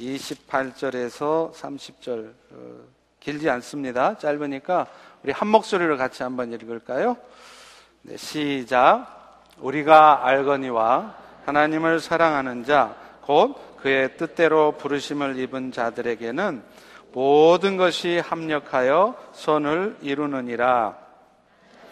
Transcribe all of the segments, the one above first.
28절에서 30절 어, 길지 않습니다. 짧으니까 우리 한 목소리로 같이 한번 읽을까요? 네, 시작. 우리가 알거니와 하나님을 사랑하는 자, 곧 그의 뜻대로 부르심을 입은 자들에게는 모든 것이 합력하여 선을 이루느니라.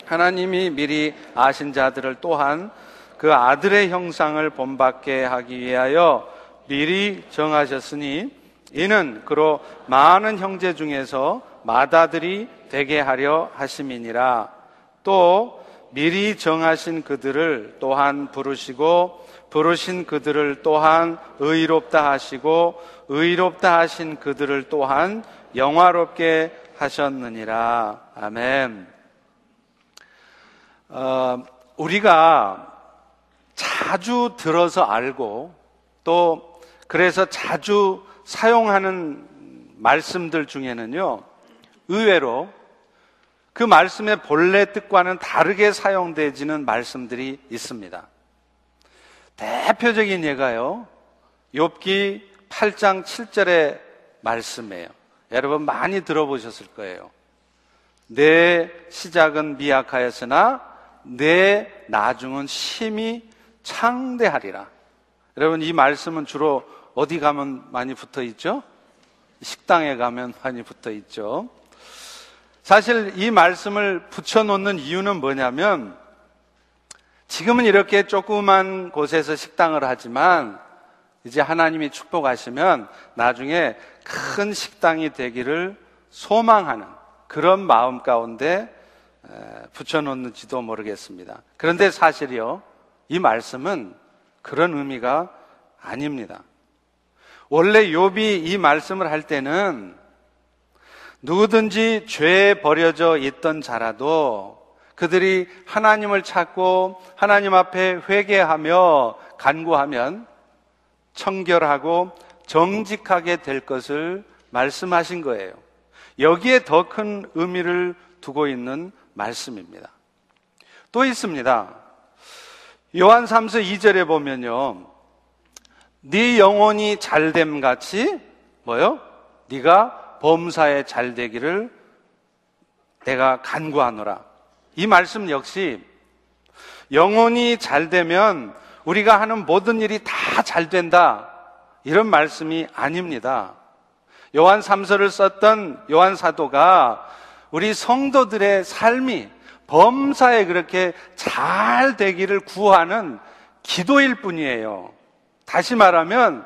하나님이 미리 아신 자들을 또한 그 아들의 형상을 본받게 하기 위하여 미리 정하셨으니 이는 그로 많은 형제 중에서 마다들이 되게 하려 하심이니라. 또 미리 정하신 그들을 또한 부르시고 부르신 그들을 또한 의롭다 하시고 의롭다 하신 그들을 또한 영화롭게 하셨느니라. 아멘. 어, 우리가 자주 들어서 알고 또 그래서 자주 사용하는 말씀들 중에는요, 의외로 그 말씀의 본래 뜻과는 다르게 사용되지는 말씀들이 있습니다. 대표적인 예가요. 욥기 8장 7절의 말씀이에요. 여러분 많이 들어보셨을 거예요. 내 시작은 미약하였으나 내 나중은 심히 창대하리라. 여러분 이 말씀은 주로 어디 가면 많이 붙어 있죠? 식당에 가면 많이 붙어 있죠. 사실 이 말씀을 붙여놓는 이유는 뭐냐면 지금은 이렇게 조그만 곳에서 식당을 하지만 이제 하나님이 축복하시면 나중에 큰 식당이 되기를 소망하는 그런 마음 가운데 붙여놓는지도 모르겠습니다. 그런데 사실이요, 이 말씀은 그런 의미가 아닙니다. 원래 욥이 이 말씀을 할 때는 누구든지 죄에 버려져 있던 자라도 그들이 하나님을 찾고 하나님 앞에 회개하며 간구하면 청결하고 정직하게 될 것을 말씀하신 거예요. 여기에 더 큰 의미를 두고 있는 말씀입니다. 또 있습니다. 요한 3서 2절에 보면요. 네 영혼이 잘됨 같이 뭐요? 네가 범사에 잘 되기를 내가 간구하노라. 이 말씀 역시 영혼이 잘 되면 우리가 하는 모든 일이 다 잘 된다. 이런 말씀이 아닙니다. 요한 3서를 썼던 요한 사도가 우리 성도들의 삶이 범사에 그렇게 잘 되기를 구하는 기도일 뿐이에요. 다시 말하면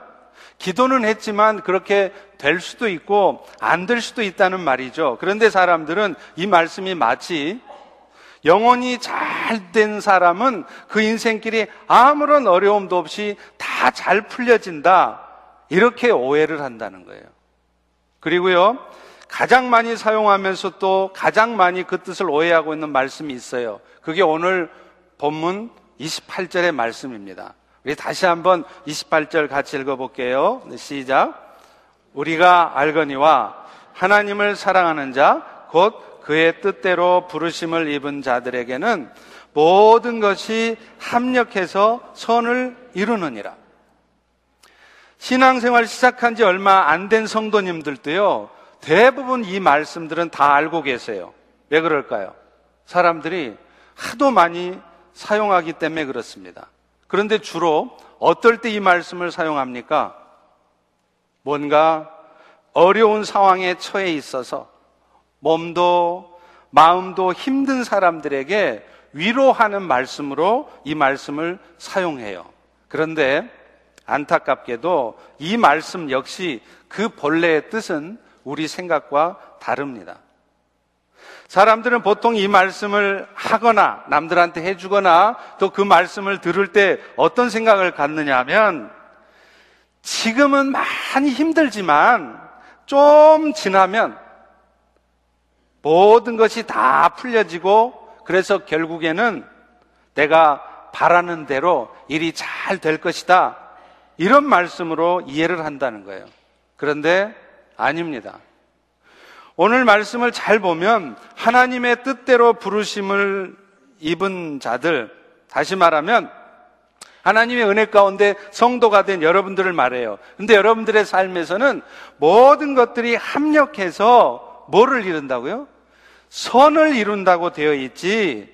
기도는 했지만 그렇게 될 수도 있고 안 될 수도 있다는 말이죠. 그런데 사람들은 이 말씀이 마치 영혼이 잘 된 사람은 그 인생길이 아무런 어려움도 없이 다 잘 풀려진다. 이렇게 오해를 한다는 거예요. 그리고요, 가장 많이 사용하면서 또 가장 많이 그 뜻을 오해하고 있는 말씀이 있어요. 그게 오늘 본문 28절의 말씀입니다. 우리 다시 한번 28절 같이 읽어볼게요. 네, 시작. 우리가 알거니와 하나님을 사랑하는 자, 곧 그의 뜻대로 부르심을 입은 자들에게는 모든 것이 합력해서 선을 이루느니라. 신앙생활 시작한 지 얼마 안 된 성도님들도요, 대부분 이 말씀들은 다 알고 계세요. 왜 그럴까요? 사람들이 하도 많이 사용하기 때문에 그렇습니다. 그런데 주로 어떨 때 이 말씀을 사용합니까? 뭔가 어려운 상황에 처해 있어서 몸도 마음도 힘든 사람들에게 위로하는 말씀으로 이 말씀을 사용해요. 그런데 안타깝게도 이 말씀 역시 그 본래의 뜻은 우리 생각과 다릅니다. 사람들은 보통 이 말씀을 하거나 남들한테 해주거나 또 그 말씀을 들을 때 어떤 생각을 갖느냐 하면 지금은 많이 힘들지만 좀 지나면 모든 것이 다 풀려지고 그래서 결국에는 내가 바라는 대로 일이 잘 될 것이다. 이런 말씀으로 이해를 한다는 거예요. 그런데 아닙니다. 오늘 말씀을 잘 보면 하나님의 뜻대로 부르심을 입은 자들, 다시 말하면 하나님의 은혜 가운데 성도가 된 여러분들을 말해요. 근데 여러분들의 삶에서는 모든 것들이 합력해서 뭐를 이룬다고요? 선을 이룬다고 되어 있지.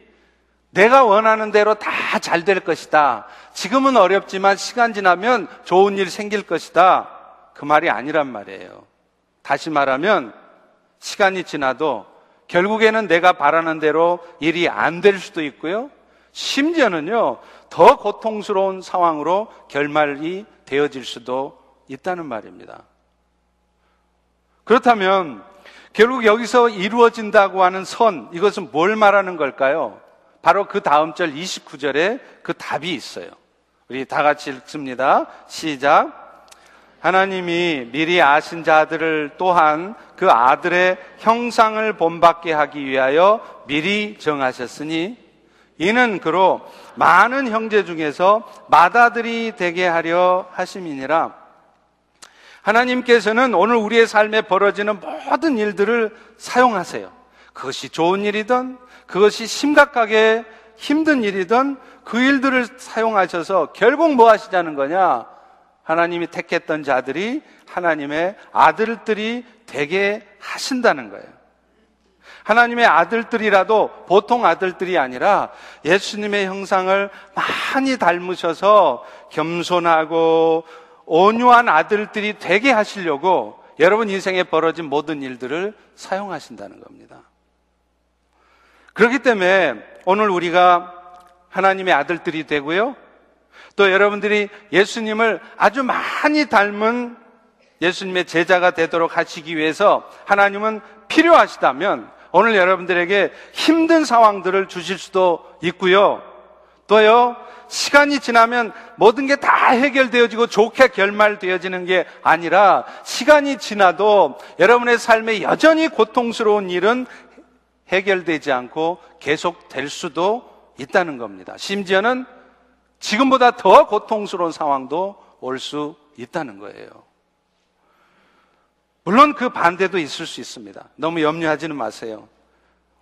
내가 원하는 대로 다 잘 될 것이다. 지금은 어렵지만 시간 지나면 좋은 일 생길 것이다. 그 말이 아니란 말이에요. 다시 말하면 시간이 지나도 결국에는 내가 바라는 대로 일이 안 될 수도 있고요. 심지어는요, 더 고통스러운 상황으로 결말이 되어질 수도 있다는 말입니다. 그렇다면 결국 여기서 이루어진다고 하는 선, 이것은 뭘 말하는 걸까요? 바로 그 다음 절 29절에 그 답이 있어요. 우리 다 같이 읽습니다. 시작. 하나님이 미리 아신 자들을 또한 그 아들의 형상을 본받게 하기 위하여 미리 정하셨으니 이는 그로 많은 형제 중에서 맏아들이 되게 하려 하심이니라. 하나님께서는 오늘 우리의 삶에 벌어지는 모든 일들을 사용하세요. 그것이 좋은 일이든 그것이 심각하게 힘든 일이든 그 일들을 사용하셔서 결국 뭐 하시자는 거냐? 하나님이 택했던 자들이 하나님의 아들들이 되게 하신다는 거예요. 하나님의 아들들이라도 보통 아들들이 아니라 예수님의 형상을 많이 닮으셔서 겸손하고 온유한 아들들이 되게 하시려고 여러분 인생에 벌어진 모든 일들을 사용하신다는 겁니다. 그렇기 때문에 오늘 우리가 하나님의 아들들이 되고요. 또 여러분들이 예수님을 아주 많이 닮은 예수님의 제자가 되도록 하시기 위해서 하나님은 필요하시다면 오늘 여러분들에게 힘든 상황들을 주실 수도 있고요. 또요, 시간이 지나면 모든 게 다 해결되어지고 좋게 결말되어지는 게 아니라 시간이 지나도 여러분의 삶에 여전히 고통스러운 일은 해결되지 않고 계속 될 수도 있다는 겁니다. 심지어는 지금보다 더 고통스러운 상황도 올 수 있다는 거예요. 물론 그 반대도 있을 수 있습니다. 너무 염려하지는 마세요.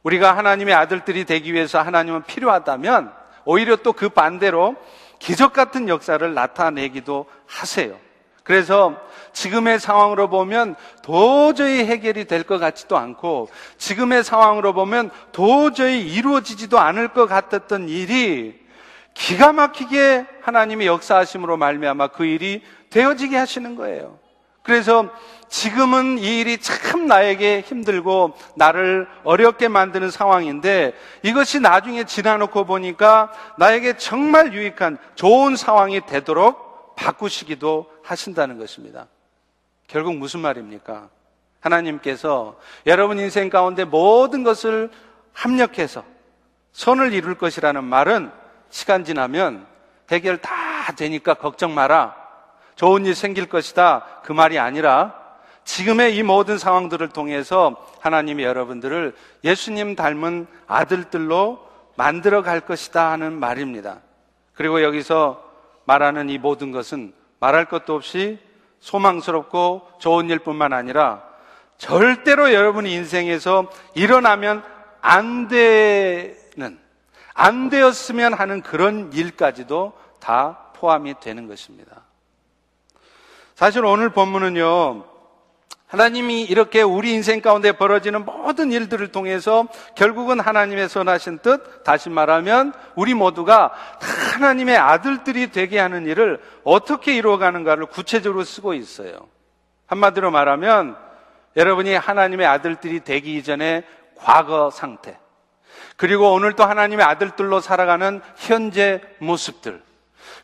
우리가 하나님의 아들들이 되기 위해서 하나님은 필요하다면 오히려 또 그 반대로 기적 같은 역사를 나타내기도 하세요. 그래서 지금의 상황으로 보면 도저히 해결이 될 것 같지도 않고 지금의 상황으로 보면 도저히 이루어지지도 않을 것 같았던 일이 기가 막히게 하나님의 역사하심으로 말미암아 그 일이 되어지게 하시는 거예요. 그래서 지금은 이 일이 참 나에게 힘들고 나를 어렵게 만드는 상황인데 이것이 나중에 지나놓고 보니까 나에게 정말 유익한 좋은 상황이 되도록 바꾸시기도 하신다는 것입니다. 결국 무슨 말입니까? 하나님께서 여러분 인생 가운데 모든 것을 합력해서 선을 이룰 것이라는 말은 시간 지나면 해결 다 되니까 걱정 마라. 좋은 일 생길 것이다. 그 말이 아니라 지금의 이 모든 상황들을 통해서 하나님이 여러분들을 예수님 닮은 아들들로 만들어 갈 것이다 하는 말입니다. 그리고 여기서 말하는 이 모든 것은 말할 것도 없이 소망스럽고 좋은 일뿐만 아니라 절대로 여러분이 인생에서 일어나면 안 되는, 안 되었으면 하는 그런 일까지도 다 포함이 되는 것입니다. 사실 오늘 본문은요, 하나님이 이렇게 우리 인생 가운데 벌어지는 모든 일들을 통해서 결국은 하나님의 선하신 뜻, 다시 말하면 우리 모두가 하나님의 아들들이 되게 하는 일을 어떻게 이루어가는가를 구체적으로 쓰고 있어요. 한마디로 말하면 여러분이 하나님의 아들들이 되기 이전에 과거 상태, 그리고 오늘 또 하나님의 아들들로 살아가는 현재 모습들,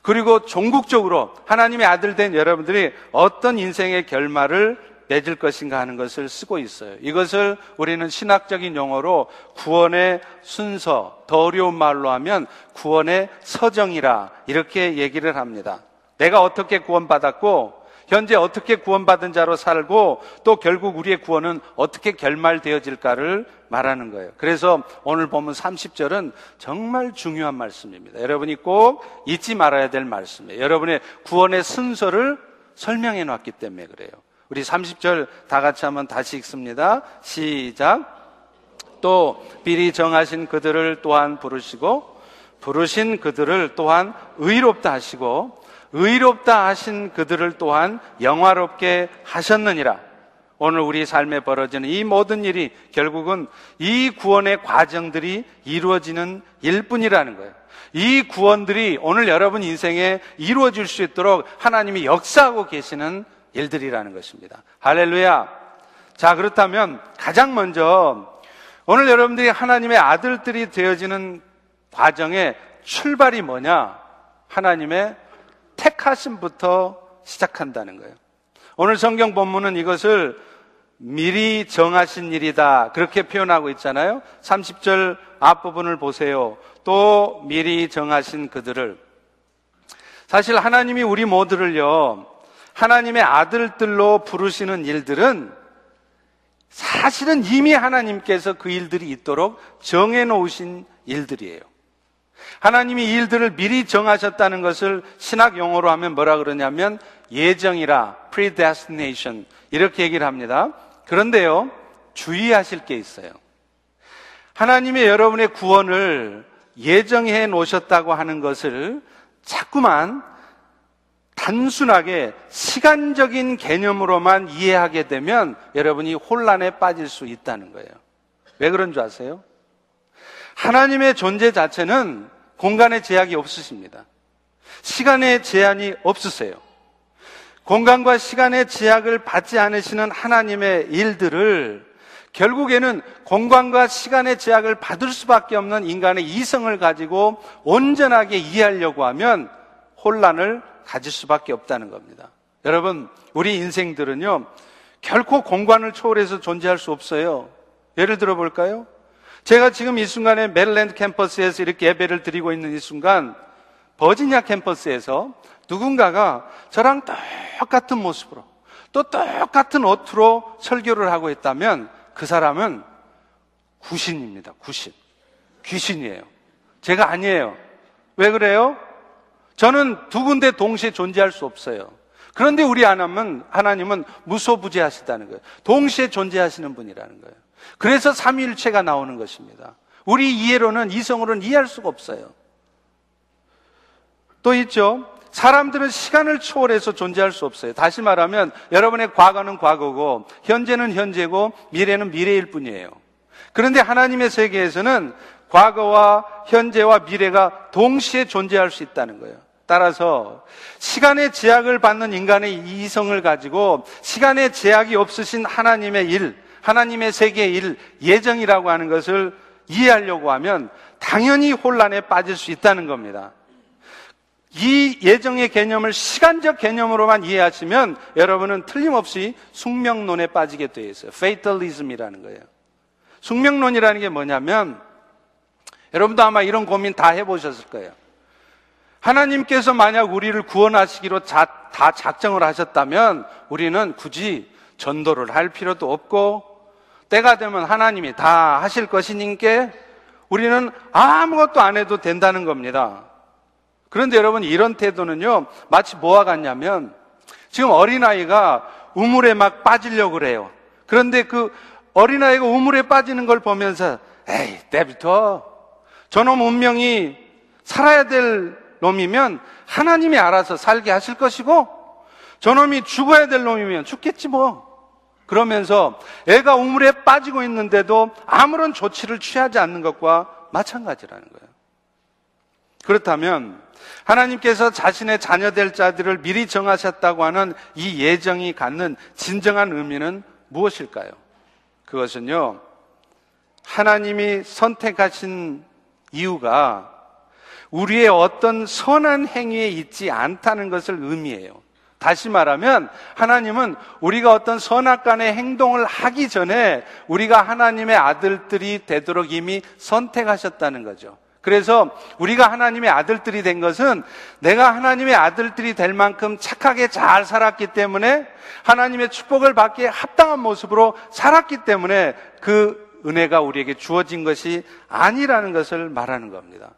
그리고 종국적으로 하나님의 아들 된 여러분들이 어떤 인생의 결말을 맺을 것인가 하는 것을 쓰고 있어요. 이것을 우리는 신학적인 용어로 구원의 순서, 더 어려운 말로 하면 구원의 서정이라 이렇게 얘기를 합니다. 내가 어떻게 구원받았고 현재 어떻게 구원받은 자로 살고 또 결국 우리의 구원은 어떻게 결말되어질까를 말하는 거예요. 그래서 오늘 보면 30절은 정말 중요한 말씀입니다. 여러분이 꼭 잊지 말아야 될 말씀이에요. 여러분의 구원의 순서를 설명해 놨기 때문에 그래요. 우리 30절 다 같이 한번 다시 읽습니다. 시작. 또 미리 정하신 그들을 또한 부르시고 부르신 그들을 또한 의롭다 하시고 의롭다 하신 그들을 또한 영화롭게 하셨느니라. 오늘 우리 삶에 벌어지는 이 모든 일이 결국은 이 구원의 과정들이 이루어지는 일뿐이라는 거예요. 이 구원들이 오늘 여러분 인생에 이루어질 수 있도록 하나님이 역사하고 계시는 일들이라는 것입니다. 할렐루야. 자, 그렇다면 가장 먼저 오늘 여러분들이 하나님의 아들들이 되어지는 과정의 출발이 뭐냐? 하나님의 택하심부터 시작한다는 거예요. 오늘 성경 본문은 이것을 미리 정하신 일이다. 그렇게 표현하고 있잖아요. 30절 앞부분을 보세요. 또 미리 정하신 그들을. 사실 하나님이 우리 모두를요, 하나님의 아들들로 부르시는 일들은 사실은 이미 하나님께서 그 일들이 있도록 정해놓으신 일들이에요. 하나님이 이 일들을 미리 정하셨다는 것을 신학 용어로 하면 뭐라 그러냐면 예정이라, predestination. 이렇게 얘기를 합니다. 그런데요, 주의하실 게 있어요. 하나님의 여러분의 구원을 예정해 놓으셨다고 하는 것을 자꾸만 단순하게 시간적인 개념으로만 이해하게 되면 여러분이 혼란에 빠질 수 있다는 거예요. 왜 그런 줄 아세요? 하나님의 존재 자체는 공간의 제약이 없으십니다. 시간의 제한이 없으세요. 공간과 시간의 제약을 받지 않으시는 하나님의 일들을 결국에는 공간과 시간의 제약을 받을 수밖에 없는 인간의 이성을 가지고 온전하게 이해하려고 하면 혼란을 가질 수밖에 없다는 겁니다. 여러분, 우리 인생들은요, 결코 공간을 초월해서 존재할 수 없어요. 예를 들어 볼까요? 제가 지금 이 순간에 메릴랜드 캠퍼스에서 이렇게 예배를 드리고 있는 이 순간, 버지니아 캠퍼스에서 누군가가 저랑 똑같은 모습으로 또 똑같은 옷으로 설교를 하고 있다면 그 사람은 구신입니다. 구신. 귀신이에요. 제가 아니에요. 왜 그래요? 저는 두 군데 동시에 존재할 수 없어요. 그런데 우리 하나님은, 하나님은 무소부재하시다는 거예요. 동시에 존재하시는 분이라는 거예요. 그래서 삼위일체가 나오는 것입니다. 우리 이해로는 이성으로는 이해할 수가 없어요. 또 있죠. 사람들은 시간을 초월해서 존재할 수 없어요. 다시 말하면 여러분의 과거는 과거고 현재는 현재고 미래는 미래일 뿐이에요. 그런데 하나님의 세계에서는 과거와 현재와 미래가 동시에 존재할 수 있다는 거예요. 따라서 시간의 제약을 받는 인간의 이성을 가지고 시간의 제약이 없으신 하나님의 일, 하나님의 세계의 일, 예정이라고 하는 것을 이해하려고 하면 당연히 혼란에 빠질 수 있다는 겁니다. 이 예정의 개념을 시간적 개념으로만 이해하시면 여러분은 틀림없이 숙명론에 빠지게 되어 있어요. 페이털리즘이라는 거예요. 숙명론이라는 게 뭐냐면 여러분도 아마 이런 고민 다 해보셨을 거예요. 하나님께서 만약 우리를 구원하시기로 자, 다 작정을 하셨다면 우리는 굳이 전도를 할 필요도 없고 때가 되면 하나님이 다 하실 것이니까 우리는 아무것도 안 해도 된다는 겁니다. 그런데 여러분 이런 태도는요, 마치 뭐와 같냐면 지금 어린아이가 우물에 막 빠지려고 그래요. 그런데 그 어린아이가 우물에 빠지는 걸 보면서 에이, 때부터 저놈 운명이 살아야 될 놈이면 하나님이 알아서 살게 하실 것이고 저놈이 죽어야 될 놈이면 죽겠지 뭐. 그러면서 애가 우물에 빠지고 있는데도 아무런 조치를 취하지 않는 것과 마찬가지라는 거예요. 그렇다면 하나님께서 자신의 자녀 될 자들을 미리 정하셨다고 하는 이 예정이 갖는 진정한 의미는 무엇일까요? 그것은요, 하나님이 선택하신 이유가 우리의 어떤 선한 행위에 있지 않다는 것을 의미해요. 다시 말하면 하나님은 우리가 어떤 선악간의 행동을 하기 전에 우리가 하나님의 아들들이 되도록 이미 선택하셨다는 거죠. 그래서 우리가 하나님의 아들들이 된 것은 내가 하나님의 아들들이 될 만큼 착하게 잘 살았기 때문에 하나님의 축복을 받기에 합당한 모습으로 살았기 때문에 그 은혜가 우리에게 주어진 것이 아니라는 것을 말하는 겁니다.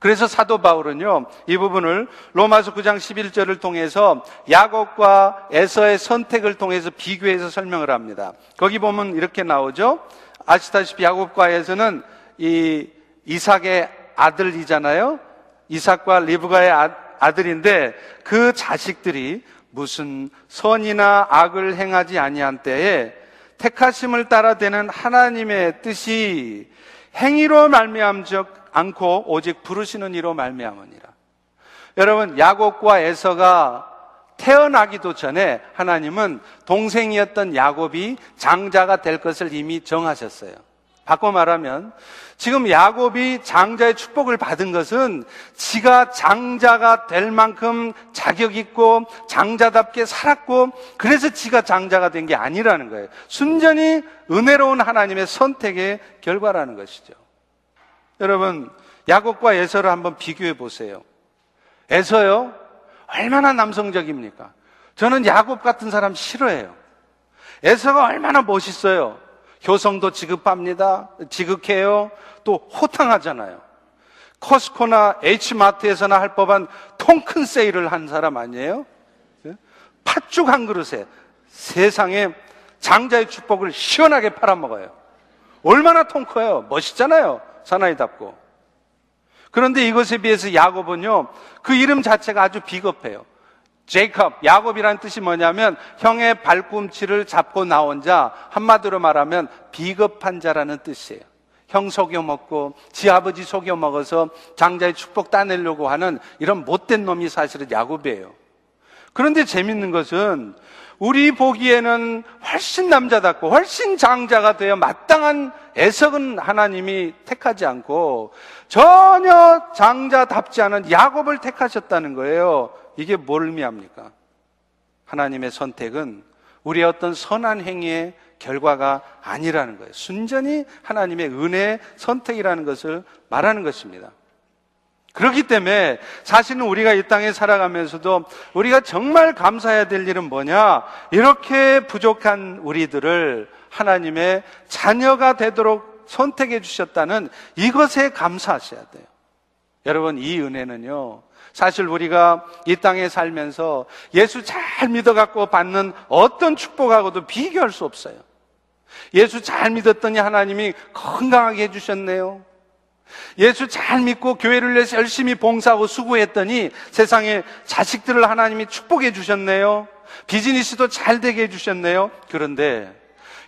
그래서 사도 바울은요, 이 부분을 로마서 9장 11절을 통해서 야곱과 에서의 선택을 통해서 비교해서 설명을 합니다. 거기 보면 이렇게 나오죠. 아시다시피 야곱과 에서는 이 이삭의 아들이잖아요. 이삭과 리브가의 아, 아들인데 그 자식들이 무슨 선이나 악을 행하지 아니한 때에 택하심을 따라 되는 하나님의 뜻이 행위로 말미암적 않고 오직 부르시는 이로 말미암으니라. 여러분 야곱과 에서가 태어나기도 전에 하나님은 동생이었던 야곱이 장자가 될 것을 이미 정하셨어요. 바꿔 말하면 지금 야곱이 장자의 축복을 받은 것은 지가 장자가 될 만큼 자격 있고 장자답게 살았고 그래서 지가 장자가 된 게 아니라는 거예요. 순전히 은혜로운 하나님의 선택의 결과라는 것이죠. 여러분, 야곱과 에서를 한번 비교해 보세요. 에서요? 얼마나 남성적입니까? 저는 야곱 같은 사람 싫어해요. 에서가 얼마나 멋있어요. 효성도 지급합니다. 지극해요. 또 호탕하잖아요. 커스코나 H마트에서나 할 법한 통큰 세일을 한 사람 아니에요? 예? 팥죽 한 그릇에 세상에 장자의 축복을 시원하게 팔아먹어요. 얼마나 통 커요. 멋있잖아요. 사나이답고. 그런데 이것에 비해서 야곱은요, 그 이름 자체가 아주 비겁해요. 제이컵, 야곱이라는 뜻이 뭐냐면 형의 발꿈치를 잡고 나온 자, 한마디로 말하면 비겁한 자라는 뜻이에요. 형 속여 먹고 지 아버지 속여 먹어서 장자의 축복 따내려고 하는 이런 못된 놈이 사실은 야곱이에요. 그런데 재밌는 것은 우리 보기에는 훨씬 남자답고 훨씬 장자가 되어 마땅한 애석은 하나님이 택하지 않고 전혀 장자답지 않은 야곱을 택하셨다는 거예요. 이게 뭘 의미합니까? 하나님의 선택은 우리의 어떤 선한 행위의 결과가 아니라는 거예요. 순전히 하나님의 은혜의 선택이라는 것을 말하는 것입니다. 그렇기 때문에 사실은 우리가 이 땅에 살아가면서도 우리가 정말 감사해야 될 일은 뭐냐? 이렇게 부족한 우리들을 하나님의 자녀가 되도록 선택해 주셨다는 이것에 감사하셔야 돼요. 여러분, 이 은혜는요, 사실 우리가 이 땅에 살면서 예수 잘 믿어갖고 받는 어떤 축복하고도 비교할 수 없어요. 예수 잘 믿었더니 하나님이 건강하게 해주셨네요. 예수 잘 믿고 교회를 위해서 열심히 봉사하고 수고했더니 세상에 자식들을 하나님이 축복해 주셨네요. 비즈니스도 잘 되게 해 주셨네요. 그런데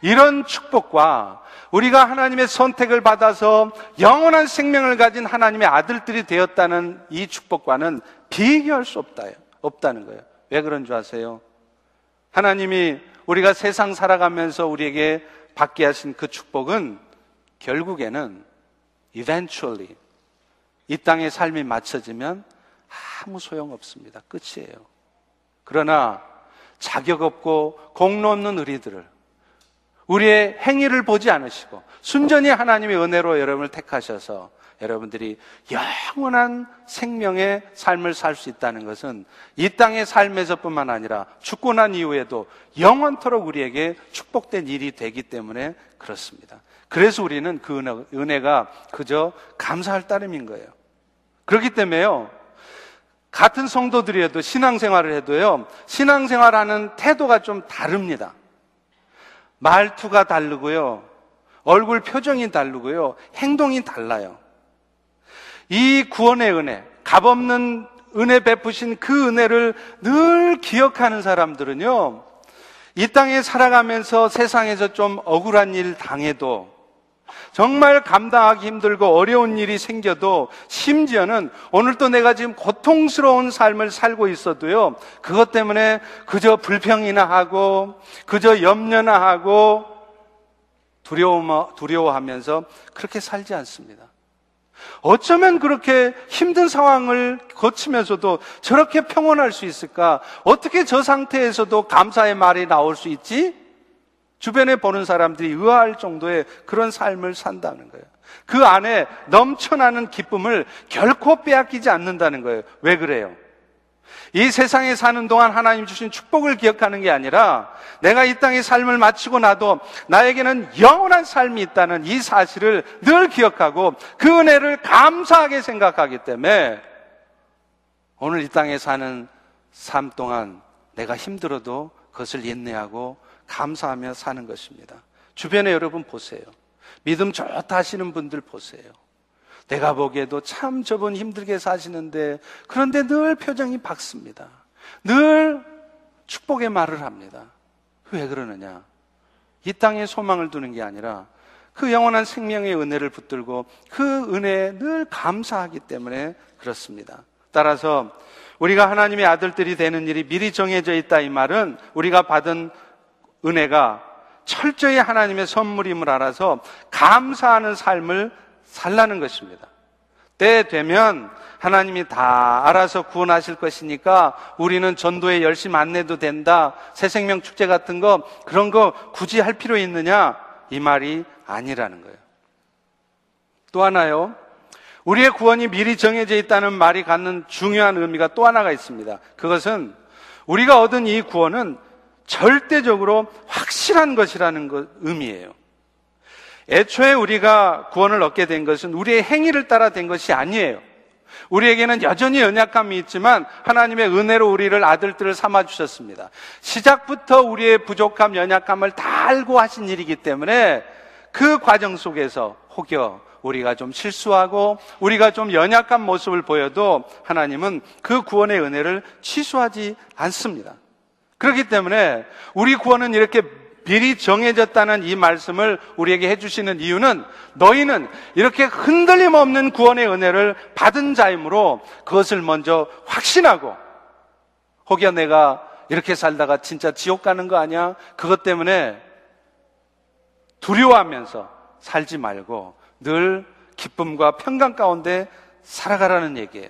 이런 축복과 우리가 하나님의 선택을 받아서 영원한 생명을 가진 하나님의 아들들이 되었다는 이 축복과는 비교할 수 없다, 없다는 거예요. 왜 그런 줄 아세요? 하나님이 우리가 세상 살아가면서 우리에게 받게 하신 그 축복은 결국에는 eventually 이 땅의 삶이 맞춰지면 아무 소용 없습니다. 끝이에요. 그러나 자격 없고 공로 없는 우리들을 우리의 행위를 보지 않으시고 순전히 하나님의 은혜로 여러분을 택하셔서 여러분들이 영원한 생명의 삶을 살 수 있다는 것은 이 땅의 삶에서뿐만 아니라 죽고 난 이후에도 영원토록 우리에게 축복된 일이 되기 때문에 그렇습니다. 그래서 우리는 그 은혜가 그저 감사할 따름인 거예요. 그렇기 때문에요. 같은 성도들이어도 신앙생활을 해도요. 신앙생활하는 태도가 좀 다릅니다. 말투가 다르고요. 얼굴 표정이 다르고요. 행동이 달라요. 이 구원의 은혜, 값없는 은혜 베푸신 그 은혜를 늘 기억하는 사람들은요. 이 땅에 살아가면서 세상에서 좀 억울한 일 당해도 정말 감당하기 힘들고 어려운 일이 생겨도 심지어는 오늘도 내가 지금 고통스러운 삶을 살고 있어도요, 그것 때문에 그저 불평이나 하고, 그저 염려나 하고, 두려워, 두려워하면서 그렇게 살지 않습니다. 어쩌면 그렇게 힘든 상황을 거치면서도 저렇게 평온할 수 있을까? 어떻게 저 상태에서도 감사의 말이 나올 수 있지? 주변에 보는 사람들이 의아할 정도의 그런 삶을 산다는 거예요. 그 안에 넘쳐나는 기쁨을 결코 빼앗기지 않는다는 거예요. 왜 그래요? 이 세상에 사는 동안 하나님 주신 축복을 기억하는 게 아니라 내가 이 땅의 삶을 마치고 나도 나에게는 영원한 삶이 있다는 이 사실을 늘 기억하고 그 은혜를 감사하게 생각하기 때문에 오늘 이 땅에 사는 삶 동안 내가 힘들어도 그것을 인내하고 감사하며 사는 것입니다. 주변에 여러분 보세요. 믿음 좋다 하시는 분들 보세요. 내가 보기에도 참 저분 힘들게 사시는데 그런데 늘 표정이 밝습니다. 늘 축복의 말을 합니다. 왜 그러느냐? 이 땅에 소망을 두는 게 아니라 그 영원한 생명의 은혜를 붙들고 그 은혜에 늘 감사하기 때문에 그렇습니다. 따라서 우리가 하나님의 아들들이 되는 일이 미리 정해져 있다 이 말은 우리가 받은 은혜가 철저히 하나님의 선물임을 알아서 감사하는 삶을 살라는 것입니다. 때 되면 하나님이 다 알아서 구원하실 것이니까 우리는 전도에 열심히 안 내도 된다. 새 생명 축제 같은 거 그런 거 굳이 할 필요 있느냐? 이 말이 아니라는 거예요. 또 하나요. 우리의 구원이 미리 정해져 있다는 말이 갖는 중요한 의미가 또 하나가 있습니다. 그것은 우리가 얻은 이 구원은 절대적으로 확실한 것이라는 것 의미예요. 애초에 우리가 구원을 얻게 된 것은 우리의 행위를 따라 된 것이 아니에요. 우리에게는 여전히 연약함이 있지만 하나님의 은혜로 우리를 아들들을 삼아 주셨습니다. 시작부터 우리의 부족함, 연약함을 다 알고 하신 일이기 때문에 그 과정 속에서 혹여 우리가 좀 실수하고 우리가 좀 연약한 모습을 보여도 하나님은 그 구원의 은혜를 취소하지 않습니다. 그렇기 때문에 우리 구원은 이렇게 미리 정해졌다는 이 말씀을 우리에게 해주시는 이유는 너희는 이렇게 흔들림 없는 구원의 은혜를 받은 자이므로 그것을 먼저 확신하고 혹여 내가 이렇게 살다가 진짜 지옥 가는 거 아니야? 그것 때문에 두려워하면서 살지 말고 늘 기쁨과 평강 가운데 살아가라는 얘기예요.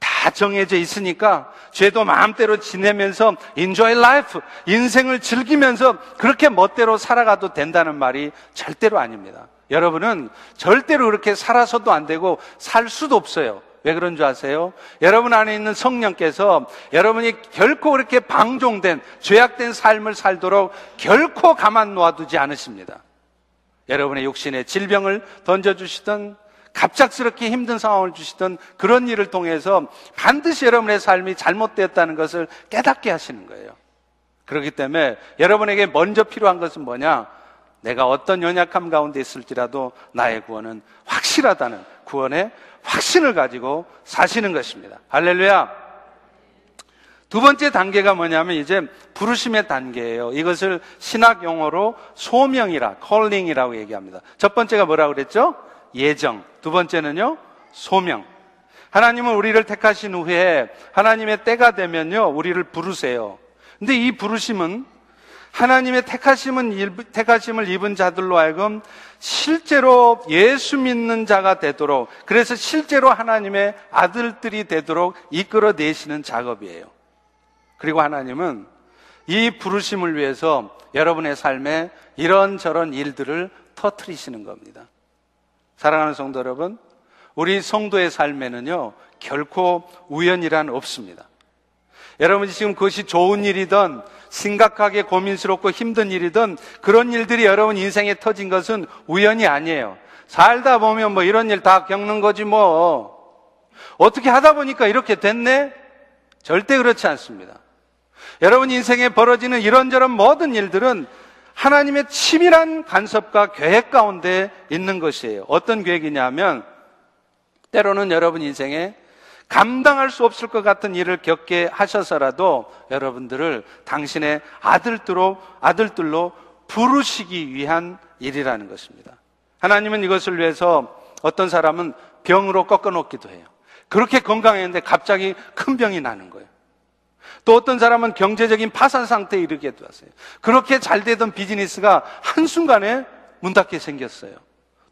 다 정해져 있으니까 죄도 마음대로 지내면서 enjoy life, 인생을 즐기면서 그렇게 멋대로 살아가도 된다는 말이 절대로 아닙니다. 여러분은 절대로 그렇게 살아서도 안 되고 살 수도 없어요. 왜 그런 줄 아세요? 여러분 안에 있는 성령께서 여러분이 결코 그렇게 방종된, 죄악된 삶을 살도록 결코 가만 놓아두지 않으십니다. 여러분의 육신에 질병을 던져주시던 갑작스럽게 힘든 상황을 주시던 그런 일을 통해서 반드시 여러분의 삶이 잘못되었다는 것을 깨닫게 하시는 거예요. 그렇기 때문에 여러분에게 먼저 필요한 것은 뭐냐? 내가 어떤 연약함 가운데 있을지라도 나의 구원은 확실하다는 구원의 확신을 가지고 사시는 것입니다. 할렐루야! 두 번째 단계가 뭐냐면 이제 부르심의 단계예요. 이것을 신학 용어로 소명이라, calling이라고 얘기합니다. 첫 번째가 뭐라고 그랬죠? 예정. 두 번째는요, 소명. 하나님은 우리를 택하신 후에 하나님의 때가 되면요, 우리를 부르세요. 근데 이 부르심은 하나님의 택하심은 택하심을 입은 자들로 하여금 실제로 예수 믿는 자가 되도록 그래서 실제로 하나님의 아들들이 되도록 이끌어 내시는 작업이에요. 그리고 하나님은 이 부르심을 위해서 여러분의 삶에 이런저런 일들을 터트리시는 겁니다. 사랑하는 성도 여러분, 우리 성도의 삶에는요, 결코 우연이란 없습니다. 여러분이 지금 그것이 좋은 일이든 심각하게 고민스럽고 힘든 일이든 그런 일들이 여러분 인생에 터진 것은 우연이 아니에요. 살다 보면 뭐 이런 일 다 겪는 거지 뭐. 어떻게 하다 보니까 이렇게 됐네? 절대 그렇지 않습니다. 여러분 인생에 벌어지는 이런저런 모든 일들은 하나님의 치밀한 간섭과 계획 가운데 있는 것이에요. 어떤 계획이냐면 때로는 여러분 인생에 감당할 수 없을 것 같은 일을 겪게 하셔서라도 여러분들을 당신의 아들들로 아들들로 부르시기 위한 일이라는 것입니다. 하나님은 이것을 위해서 어떤 사람은 병으로 꺾어 놓기도 해요. 그렇게 건강했는데 갑자기 큰 병이 나는 거예요. 또 어떤 사람은 경제적인 파산 상태에 이르게 되었어요. 그렇게 잘 되던 비즈니스가 한순간에 문 닫게 생겼어요.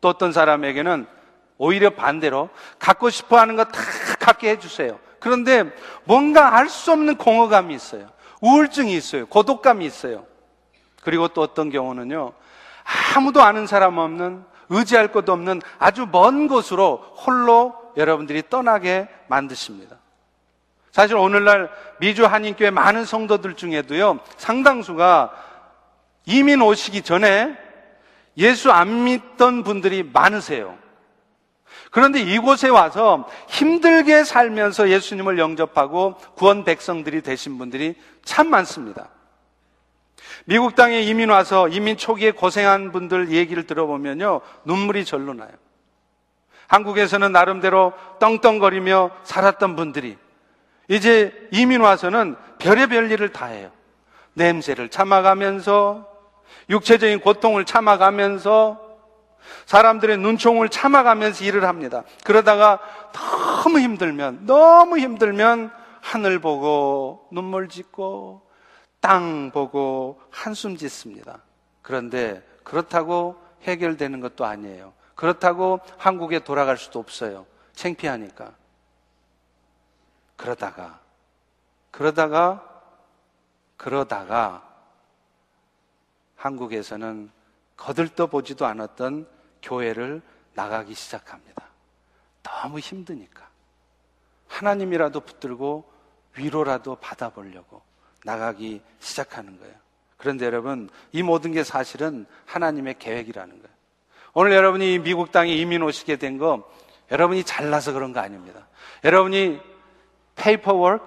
또 어떤 사람에게는 오히려 반대로 갖고 싶어 하는 거 다 갖게 해주세요. 그런데 뭔가 알 수 없는 공허감이 있어요. 우울증이 있어요. 고독감이 있어요. 그리고 또 어떤 경우는요, 아무도 아는 사람 없는, 의지할 것도 없는 아주 먼 곳으로 홀로 여러분들이 떠나게 만드십니다. 사실 오늘날 미주 한인교회 많은 성도들 중에도요, 상당수가 이민 오시기 전에 예수 안 믿던 분들이 많으세요. 그런데 이곳에 와서 힘들게 살면서 예수님을 영접하고 구원 백성들이 되신 분들이 참 많습니다. 미국 땅에 이민 와서 이민 초기에 고생한 분들 얘기를 들어보면요, 눈물이 절로 나요. 한국에서는 나름대로 떵떵거리며 살았던 분들이 이제 이민 와서는 별의별 일을 다 해요. 냄새를 참아가면서 육체적인 고통을 참아가면서 사람들의 눈총을 참아가면서 일을 합니다. 그러다가 너무 힘들면, 너무 힘들면 하늘 보고 눈물 짓고 땅 보고 한숨 짓습니다. 그런데 그렇다고 해결되는 것도 아니에요. 그렇다고 한국에 돌아갈 수도 없어요. 창피하니까. 그러다가, 그러다가, 그러다가 한국에서는 거들떠 보지도 않았던 교회를 나가기 시작합니다. 너무 힘드니까. 하나님이라도 붙들고 위로라도 받아보려고 나가기 시작하는 거예요. 그런데 여러분, 이 모든 게 사실은 하나님의 계획이라는 거예요. 오늘 여러분이 미국 땅에 이민 오시게 된 거 여러분이 잘나서 그런 거 아닙니다. 여러분이 paperwork,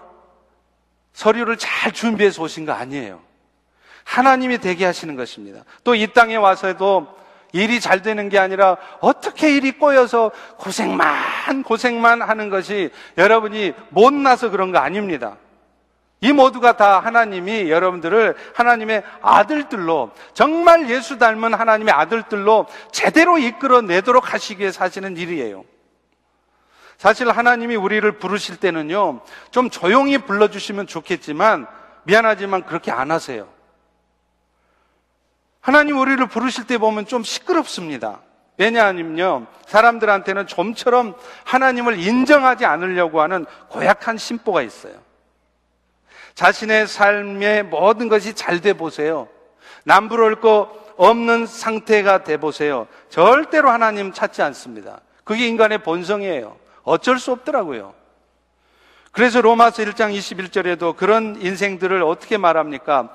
서류를 잘 준비해서 오신 거 아니에요. 하나님이 되게 하시는 것입니다. 또 이 땅에 와서도 일이 잘 되는 게 아니라 어떻게 일이 꼬여서 고생만, 고생만 하는 것이 여러분이 못나서 그런 거 아닙니다. 이 모두가 다 하나님이 여러분들을 하나님의 아들들로 정말 예수 닮은 하나님의 아들들로 제대로 이끌어 내도록 하시기 위해 사시는 일이에요. 사실 하나님이 우리를 부르실 때는요, 좀 조용히 불러주시면 좋겠지만, 미안하지만 그렇게 안 하세요. 하나님 우리를 부르실 때 보면 좀 시끄럽습니다. 왜냐하면요, 사람들한테는 좀처럼 하나님을 인정하지 않으려고 하는 고약한 심보가 있어요. 자신의 삶의 모든 것이 잘 돼 보세요. 남부러울 거 없는 상태가 돼 보세요. 절대로 하나님 찾지 않습니다. 그게 인간의 본성이에요. 어쩔 수 없더라고요. 그래서 로마서 1장 21절에도 그런 인생들을 어떻게 말합니까?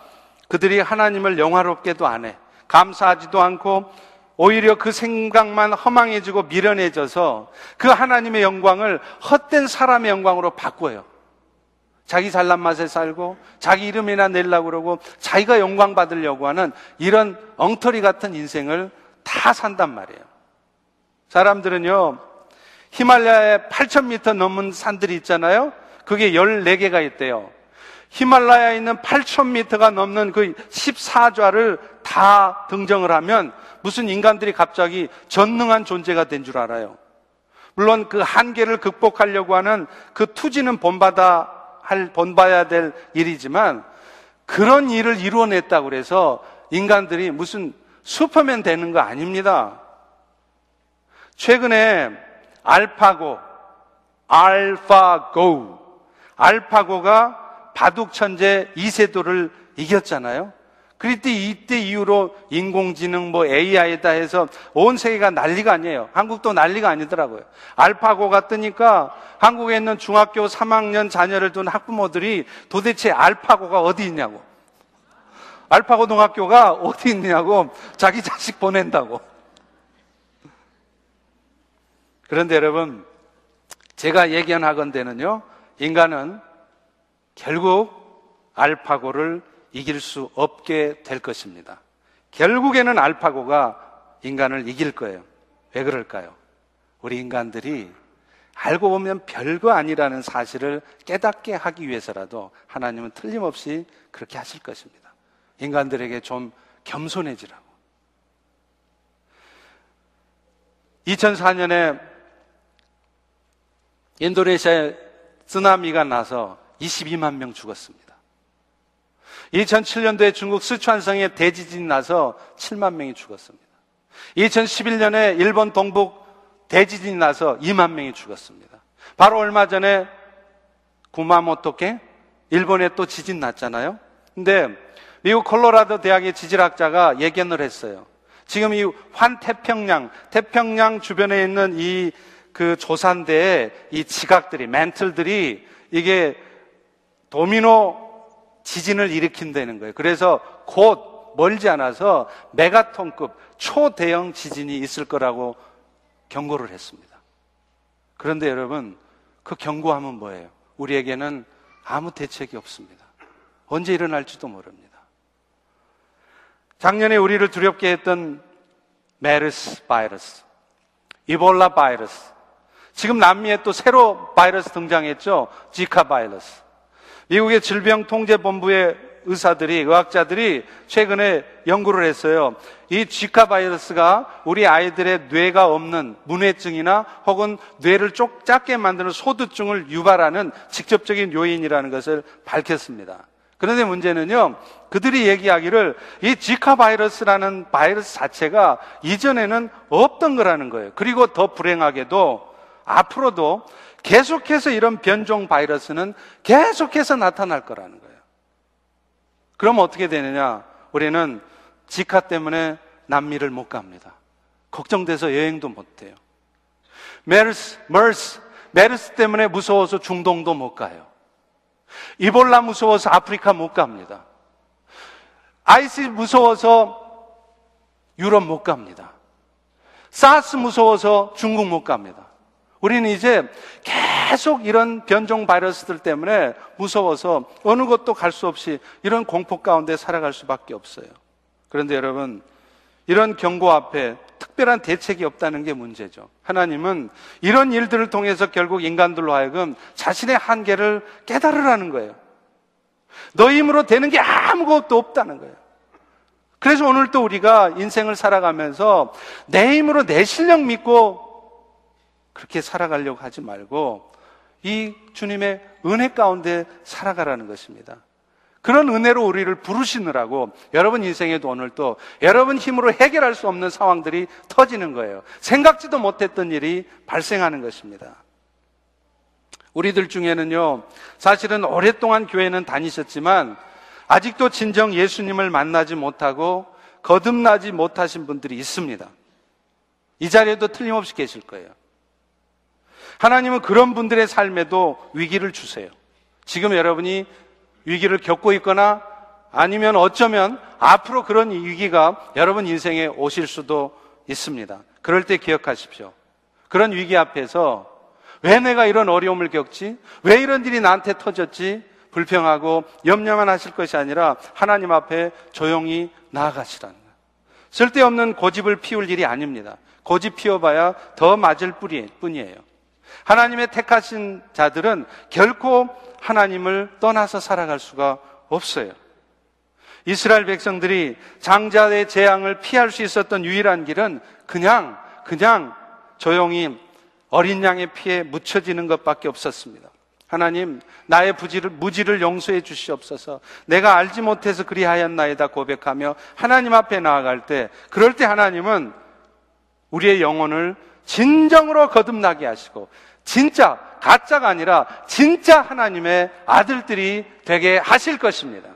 그들이 하나님을 영화롭게도 안 해. 감사하지도 않고 오히려 그 생각만 허망해지고 미련해져서 그 하나님의 영광을 헛된 사람의 영광으로 바꿔요. 자기 잘난 맛에 살고 자기 이름이나 내려고 그러고 자기가 영광 받으려고 하는 이런 엉터리 같은 인생을 다 산단 말이에요. 사람들은요, 히말라야에 8,000m 넘은 산들이 있잖아요. 그게 14개가 있대요. 히말라야에 있는 8,000m가 넘는 그 14좌를 다 등정을 하면 무슨 인간들이 갑자기 전능한 존재가 된 줄 알아요. 물론 그 한계를 극복하려고 하는 그 투지는 본받아 할, 본봐야 될 일이지만 그런 일을 이루어냈다고 그래서 인간들이 무슨 슈퍼맨 되는 거 아닙니다. 최근에 알파고, 알파고, 알파고가 바둑 천재 이세도를 이겼잖아요. 그때 이때 이후로 인공지능 뭐 AI다 해서 온 세계가 난리가 아니에요. 한국도 난리가 아니더라고요. 알파고가 뜨니까 한국에 있는 중학교 3학년 자녀를 둔 학부모들이 도대체 알파고가 어디 있냐고. 알파고 동학교가 어디 있냐고 자기 자식 보낸다고. 그런데 여러분, 제가 예견하건대는요, 인간은 결국 알파고를 이길 수 없게 될 것입니다. 결국에는 알파고가 인간을 이길 거예요. 왜 그럴까요? 우리 인간들이 알고 보면 별거 아니라는 사실을 깨닫게 하기 위해서라도 하나님은 틀림없이 그렇게 하실 것입니다. 인간들에게 좀 겸손해지라고. 2004년에 인도네시아에 쓰나미가 나서 22만 명 죽었습니다. 2007년도에 중국 스촨성에 대지진이 나서 7만 명이 죽었습니다. 2011년에 일본 동북 대지진이 나서 2만 명이 죽었습니다. 바로 얼마 전에 구마모토께 일본에 또 지진 났잖아요. 근데 미국 콜로라도 대학의 지질학자가 예견을 했어요. 지금 이 환태평양, 태평양 주변에 있는 이 그 조산대의 이 지각들이, 멘틀들이 이게 도미노 지진을 일으킨다는 거예요. 그래서 곧 멀지 않아서 메가톤급 초대형 지진이 있을 거라고 경고를 했습니다. 그런데 여러분, 그 경고함은 뭐예요? 우리에게는 아무 대책이 없습니다. 언제 일어날지도 모릅니다. 작년에 우리를 두렵게 했던 메르스 바이러스, 이볼라 바이러스, 지금 남미에 또 새로 바이러스 등장했죠. 지카 바이러스. 미국의 질병통제본부의 의사들이, 의학자들이 최근에 연구를 했어요. 이 지카 바이러스가 우리 아이들의 뇌가 없는 문해증이나 혹은 뇌를 쪽 작게 만드는 소두증을 유발하는 직접적인 요인이라는 것을 밝혔습니다. 그런데 문제는요, 그들이 얘기하기를 이 지카 바이러스라는 바이러스 자체가 이전에는 없던 거라는 거예요. 그리고 더 불행하게도 앞으로도 계속해서 이런 변종 바이러스는 계속해서 나타날 거라는 거예요. 그럼 어떻게 되느냐? 우리는 지카 때문에 남미를 못 갑니다. 걱정돼서 여행도 못 해요. 메르스, 머스, 메르스 때문에 무서워서 중동도 못 가요. Ebola 무서워서 아프리카 못 갑니다. 에이즈 무서워서 유럽 못 갑니다. 사스 무서워서 중국 못 갑니다. 우리는 이제 계속 이런 변종 바이러스들 때문에 무서워서 어느 곳도 갈 수 없이 이런 공포 가운데 살아갈 수밖에 없어요. 그런데 여러분, 이런 경고 앞에 특별한 대책이 없다는 게 문제죠. 하나님은 이런 일들을 통해서 결국 인간들로 하여금 자신의 한계를 깨달으라는 거예요. 너 힘으로 되는 게 아무것도 없다는 거예요. 그래서 오늘 또 우리가 인생을 살아가면서 내 힘으로 내 실력 믿고 그렇게 살아가려고 하지 말고 이 주님의 은혜 가운데 살아가라는 것입니다. 그런 은혜로 우리를 부르시느라고 여러분 인생에도 오늘 또 여러분 힘으로 해결할 수 없는 상황들이 터지는 거예요. 생각지도 못했던 일이 발생하는 것입니다. 우리들 중에는요, 사실은 오랫동안 교회는 다니셨지만 아직도 진정 예수님을 만나지 못하고 거듭나지 못하신 분들이 있습니다. 이 자리에도 틀림없이 계실 거예요. 하나님은 그런 분들의 삶에도 위기를 주세요. 지금 여러분이 위기를 겪고 있거나 아니면 어쩌면 앞으로 그런 위기가 여러분 인생에 오실 수도 있습니다. 그럴 때 기억하십시오. 그런 위기 앞에서 왜 내가 이런 어려움을 겪지? 왜 이런 일이 나한테 터졌지? 불평하고 염려만 하실 것이 아니라 하나님 앞에 조용히 나아가시라는. 쓸데없는 고집을 피울 일이 아닙니다. 고집 피워봐야 더 맞을 뿐이에요. 하나님의 택하신 자들은 결코 하나님을 떠나서 살아갈 수가 없어요. 이스라엘 백성들이 장자의 재앙을 피할 수 있었던 유일한 길은 그냥, 그냥 조용히 어린 양의 피에 묻혀지는 것밖에 없었습니다. 하나님, 나의 부지를, 무지를 용서해 주시옵소서. 내가 알지 못해서 그리하였나이다 고백하며 하나님 앞에 나아갈 때, 그럴 때 하나님은 우리의 영혼을 진정으로 거듭나게 하시고, 진짜 가짜가 아니라 진짜 하나님의 아들들이 되게 하실 것입니다.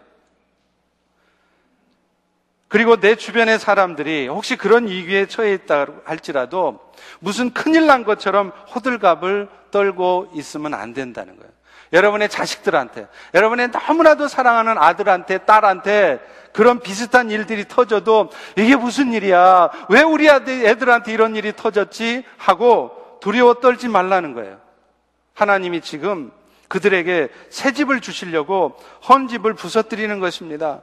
그리고 내 주변의 사람들이 혹시 그런 위기에 처해 있다 할지라도 무슨 큰일 난 것처럼 호들갑을 떨고 있으면 안 된다는 거예요. 여러분의 자식들한테, 여러분의 너무나도 사랑하는 아들한테, 딸한테 그런 비슷한 일들이 터져도 이게 무슨 일이야? 왜 우리 애들한테 이런 일이 터졌지? 하고 두려워 떨지 말라는 거예요. 하나님이 지금 그들에게 새 집을 주시려고 헌 집을 부서뜨리는 것입니다.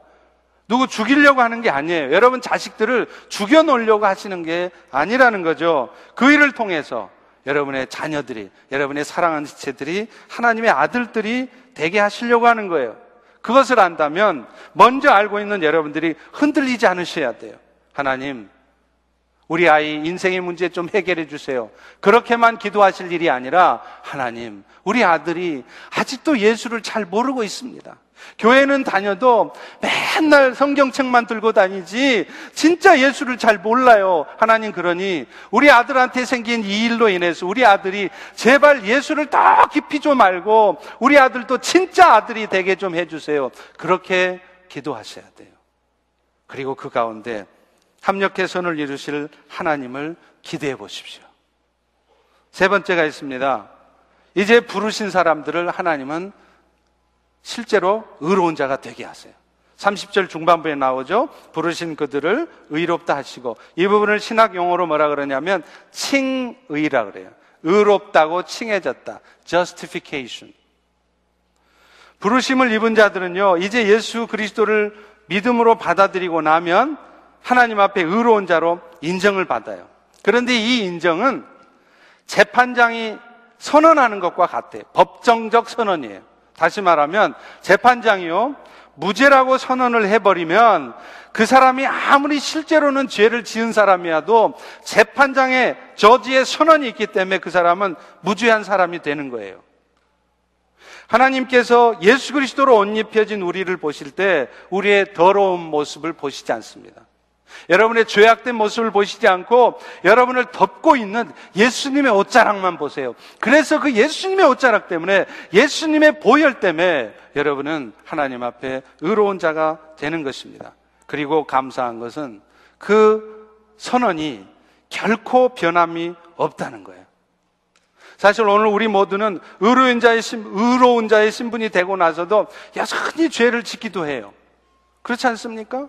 누구 죽이려고 하는 게 아니에요. 여러분 자식들을 죽여 놓으려고 하시는 게 아니라는 거죠. 그 일을 통해서 여러분의 자녀들이, 여러분의 사랑하는 지체들이 하나님의 아들들이 되게 하시려고 하는 거예요. 그것을 안다면 먼저 알고 있는 여러분들이 흔들리지 않으셔야 돼요. 하나님, 우리 아이 인생의 문제 좀 해결해 주세요. 그렇게만 기도하실 일이 아니라 하나님, 우리 아들이 아직도 예수를 잘 모르고 있습니다. 교회는 다녀도 맨날 성경책만 들고 다니지 진짜 예수를 잘 몰라요. 하나님 그러니 우리 아들한테 생긴 이 일로 인해서 우리 아들이 제발 예수를 더 깊이 좀 알고 우리 아들도 진짜 아들이 되게 좀 해주세요. 그렇게 기도하셔야 돼요. 그리고 그 가운데 합력해 선을 이루실 하나님을 기대해 보십시오. 세 번째가 있습니다. 이제 부르신 사람들을 하나님은 실제로 의로운 자가 되게 하세요. 30절 중반부에 나오죠. 부르신 그들을 의롭다 하시고 이 부분을 신학 용어로 뭐라 그러냐면 칭의라 그래요. 의롭다고 칭해졌다. justification. 부르심을 입은 자들은요. 이제 예수 그리스도를 믿음으로 받아들이고 나면 하나님 앞에 의로운 자로 인정을 받아요. 그런데 이 인정은 재판장이 선언하는 것과 같아요. 법정적 선언이에요. 다시 말하면 재판장이요. 무죄라고 선언을 해버리면 그 사람이 아무리 실제로는 죄를 지은 사람이라도 재판장의 저지의 선언이 있기 때문에 그 사람은 무죄한 사람이 되는 거예요. 하나님께서 예수 그리스도로 옷 입혀진 우리를 보실 때 우리의 더러운 모습을 보시지 않습니다. 여러분의 죄악된 모습을 보시지 않고 여러분을 덮고 있는 예수님의 옷자락만 보세요. 그래서 그 예수님의 옷자락 때문에 예수님의 보혈 때문에 여러분은 하나님 앞에 의로운 자가 되는 것입니다. 그리고 감사한 것은 그 선언이 결코 변함이 없다는 거예요. 사실 오늘 우리 모두는 의로운 자의, 신, 의로운 자의 신분이 되고 나서도 여전히 죄를 짓기도 해요. 그렇지 않습니까?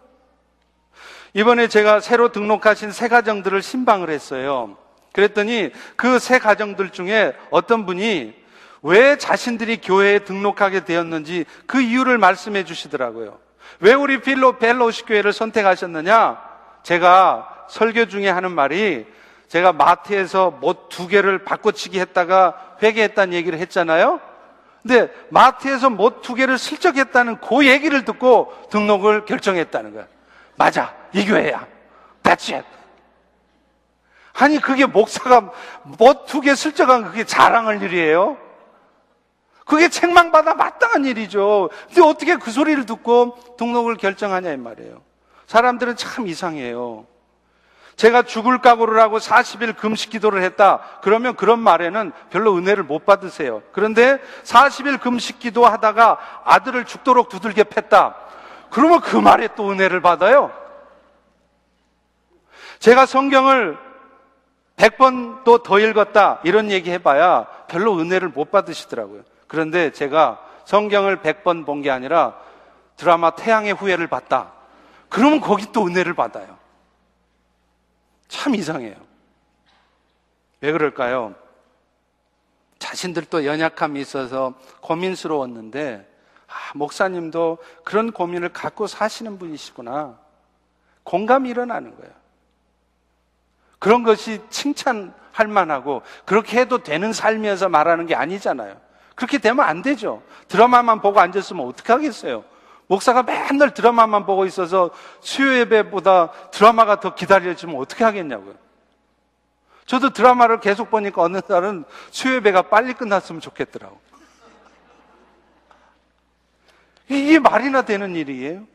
이번에 제가 새로 등록하신 새 가정들을 신방을 했어요. 그랬더니 그새 가정들 중에 어떤 분이 왜 자신들이 교회에 등록하게 되었는지 그 이유를 말씀해 주시더라고요. 왜 우리 필로 벨로시 교회를 선택하셨느냐? 제가 설교 중에 하는 말이 제가 마트에서 못 두 개를 바꿔치기 했다가 회개했다는 얘기를 했잖아요. 근데 마트에서 못 두 개를 슬쩍 했다는 그 얘기를 듣고 등록을 결정했다는 거야. 맞아. 이 교회야. That's it. 아니, 그게 목사가 개 슬쩍한 그게 자랑할 일이에요? 그게 책망받아 마땅한 일이죠. 근데 어떻게 그 소리를 듣고 등록을 결정하냐, 이 말이에요. 사람들은 참 이상해요. 제가 죽을 각오를 하고 40일 금식 기도를 했다. 그러면 그런 말에는 별로 은혜를 못 받으세요. 그런데 40일 금식 기도 하다가 아들을 죽도록 두들겨 팼다. 그러면 그 말에 또 은혜를 받아요. 제가 성경을 100번 또더 읽었다. 이런 얘기 해봐야 별로 은혜를 못 받으시더라고요. 그런데 제가 성경을 100번 본 게 아니라 드라마 태양의 후예를 봤다. 그러면 거기 또 은혜를 받아요. 참 이상해요. 왜 그럴까요? 자신들도 연약함이 있어서 고민스러웠는데, 아, 목사님도 그런 고민을 갖고 사시는 분이시구나. 공감이 일어나는 거예요. 그런 것이 칭찬할 만하고, 그렇게 해도 되는 삶이어서 말하는 게 아니잖아요. 그렇게 되면 안 되죠. 드라마만 보고 앉았으면 어떻게 하겠어요? 목사가 맨날 드라마만 보고 있어서 수요 예배보다 드라마가 더 기다려지면 어떻게 하겠냐고요. 저도 드라마를 계속 보니까 어느 날은 수요 예배가 빨리 끝났으면 좋겠더라고. 이게 말이나 되는 일이에요?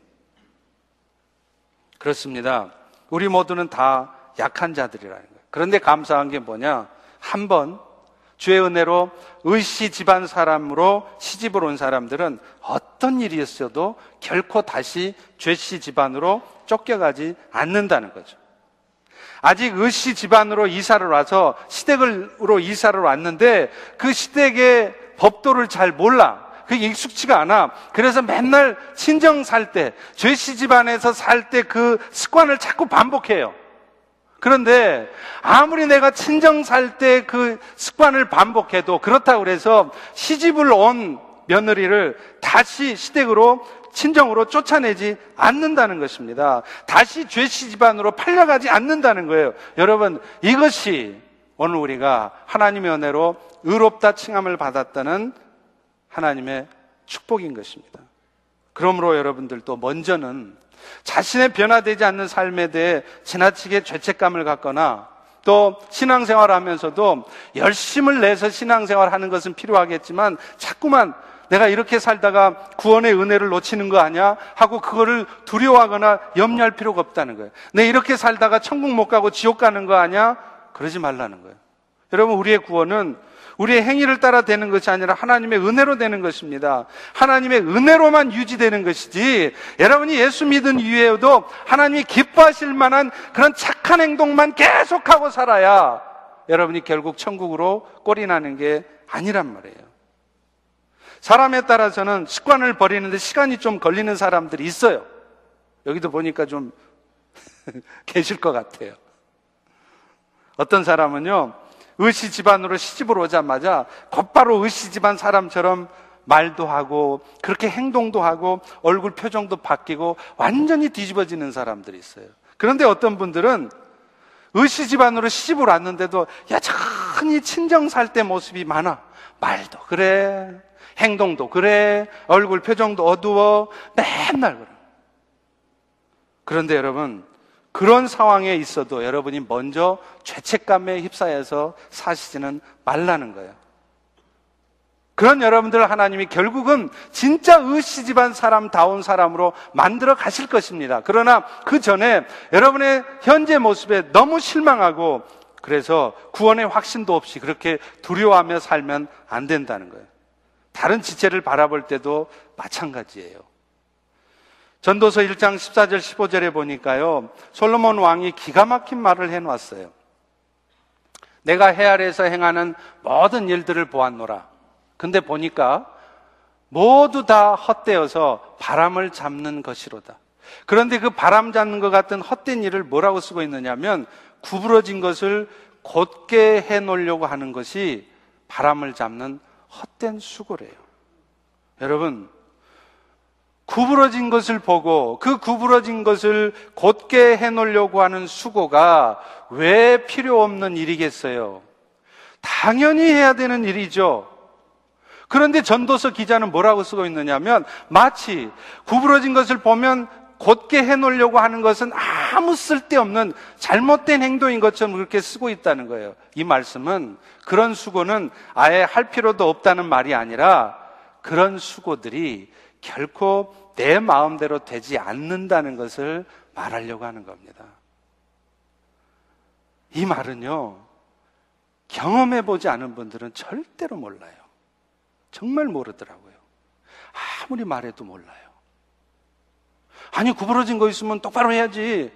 그렇습니다. 우리 모두는 다 약한 자들이라는 거예요. 그런데 감사한 게 뭐냐? 한 번 주의 은혜로 의시 집안 사람으로 시집을 온 사람들은 어떤 일이 있어도 결코 다시 죄씨 집안으로 쫓겨가지 않는다는 거죠. 아직 의시 집안으로 이사를 와서 시댁으로 이사를 왔는데 그 시댁의 법도를 잘 몰라. 그게 익숙치가 않아. 그래서 맨날 친정 살 때, 죄씨 집안에서 살 때 그 습관을 자꾸 반복해요. 그런데 아무리 내가 친정 살 때 그 습관을 반복해도 그렇다고 그래서 시집을 온 며느리를 다시 시댁으로 친정으로 쫓아내지 않는다는 것입니다. 다시 죄시 집안으로 팔려가지 않는다는 거예요. 여러분, 이것이 오늘 우리가 하나님의 은혜로 의롭다 칭함을 받았다는 하나님의 축복인 것입니다. 그러므로 여러분들도 먼저는 자신의 변화되지 않는 삶에 대해 지나치게 죄책감을 갖거나 또 신앙생활 하면서도 열심을 내서 신앙생활 하는 것은 필요하겠지만 자꾸만 내가 이렇게 살다가 구원의 은혜를 놓치는 거 아니야? 하고 그거를 두려워하거나 염려할 필요가 없다는 거예요. 내 이렇게 살다가 천국 못 가고 지옥 가는 거 아니야? 그러지 말라는 거예요. 여러분, 우리의 구원은 우리의 행위를 따라 되는 것이 아니라 하나님의 은혜로 되는 것입니다. 하나님의 은혜로만 유지되는 것이지 여러분이 예수 믿은 이후에도 하나님이 기뻐하실 만한 그런 착한 행동만 계속하고 살아야 여러분이 결국 천국으로 꼴이 나는 게 아니란 말이에요. 사람에 따라서는 습관을 버리는데 시간이 좀 걸리는 사람들이 있어요. 여기도 보니까 좀 계실 것 같아요. 어떤 사람은요, 의시 집안으로 시집을 오자마자 곧바로 의시 집안 사람처럼 말도 하고 그렇게 행동도 하고 얼굴 표정도 바뀌고 완전히 뒤집어지는 사람들이 있어요. 그런데 어떤 분들은 의시 집안으로 시집을 왔는데도 여전히 친정 살 때 모습이 많아. 말도 그래. 행동도 그래. 얼굴 표정도 어두워. 맨날 그래. 그런데 여러분, 그런 상황에 있어도 여러분이 먼저 죄책감에 휩싸여서 사시지는 말라는 거예요. 그런 여러분들 하나님이 결국은 진짜 의시 집안 사람다운 사람으로 만들어 가실 것입니다. 그러나 그 전에 여러분의 현재 모습에 너무 실망하고 그래서 구원의 확신도 없이 그렇게 두려워하며 살면 안 된다는 거예요. 다른 지체를 바라볼 때도 마찬가지예요. 전도서 1장 14절 15절에 보니까요. 솔로몬 왕이 기가 막힌 말을 해 놨어요. 내가 해 아래에서 행하는 모든 일들을 보았노라. 근데 보니까 모두 다 헛되어서 바람을 잡는 것이로다. 그런데 그 바람 잡는 것 같은 헛된 일을 뭐라고 쓰고 있느냐면 구부러진 것을 곧게 해 놓으려고 하는 것이 바람을 잡는 헛된 수고래요. 여러분, 구부러진 것을 보고 그 구부러진 것을 곧게 해 놓으려고 하는 수고가 왜 필요 없는 일이겠어요? 당연히 해야 되는 일이죠. 그런데 전도서 기자는 뭐라고 쓰고 있느냐면 마치 구부러진 것을 보면 곧게 해놓으려고 하는 것은 아무 쓸데없는 잘못된 행동인 것처럼 그렇게 쓰고 있다는 거예요. 이 말씀은 그런 수고는 아예 할 필요도 없다는 말이 아니라 그런 수고들이 결코 내 마음대로 되지 않는다는 것을 말하려고 하는 겁니다. 이 말은요, 경험해 보지 않은 분들은 절대로 몰라요. 정말 모르더라고요. 아무리 말해도 몰라요. 아니, 구부러진 거 있으면 똑바로 해야지.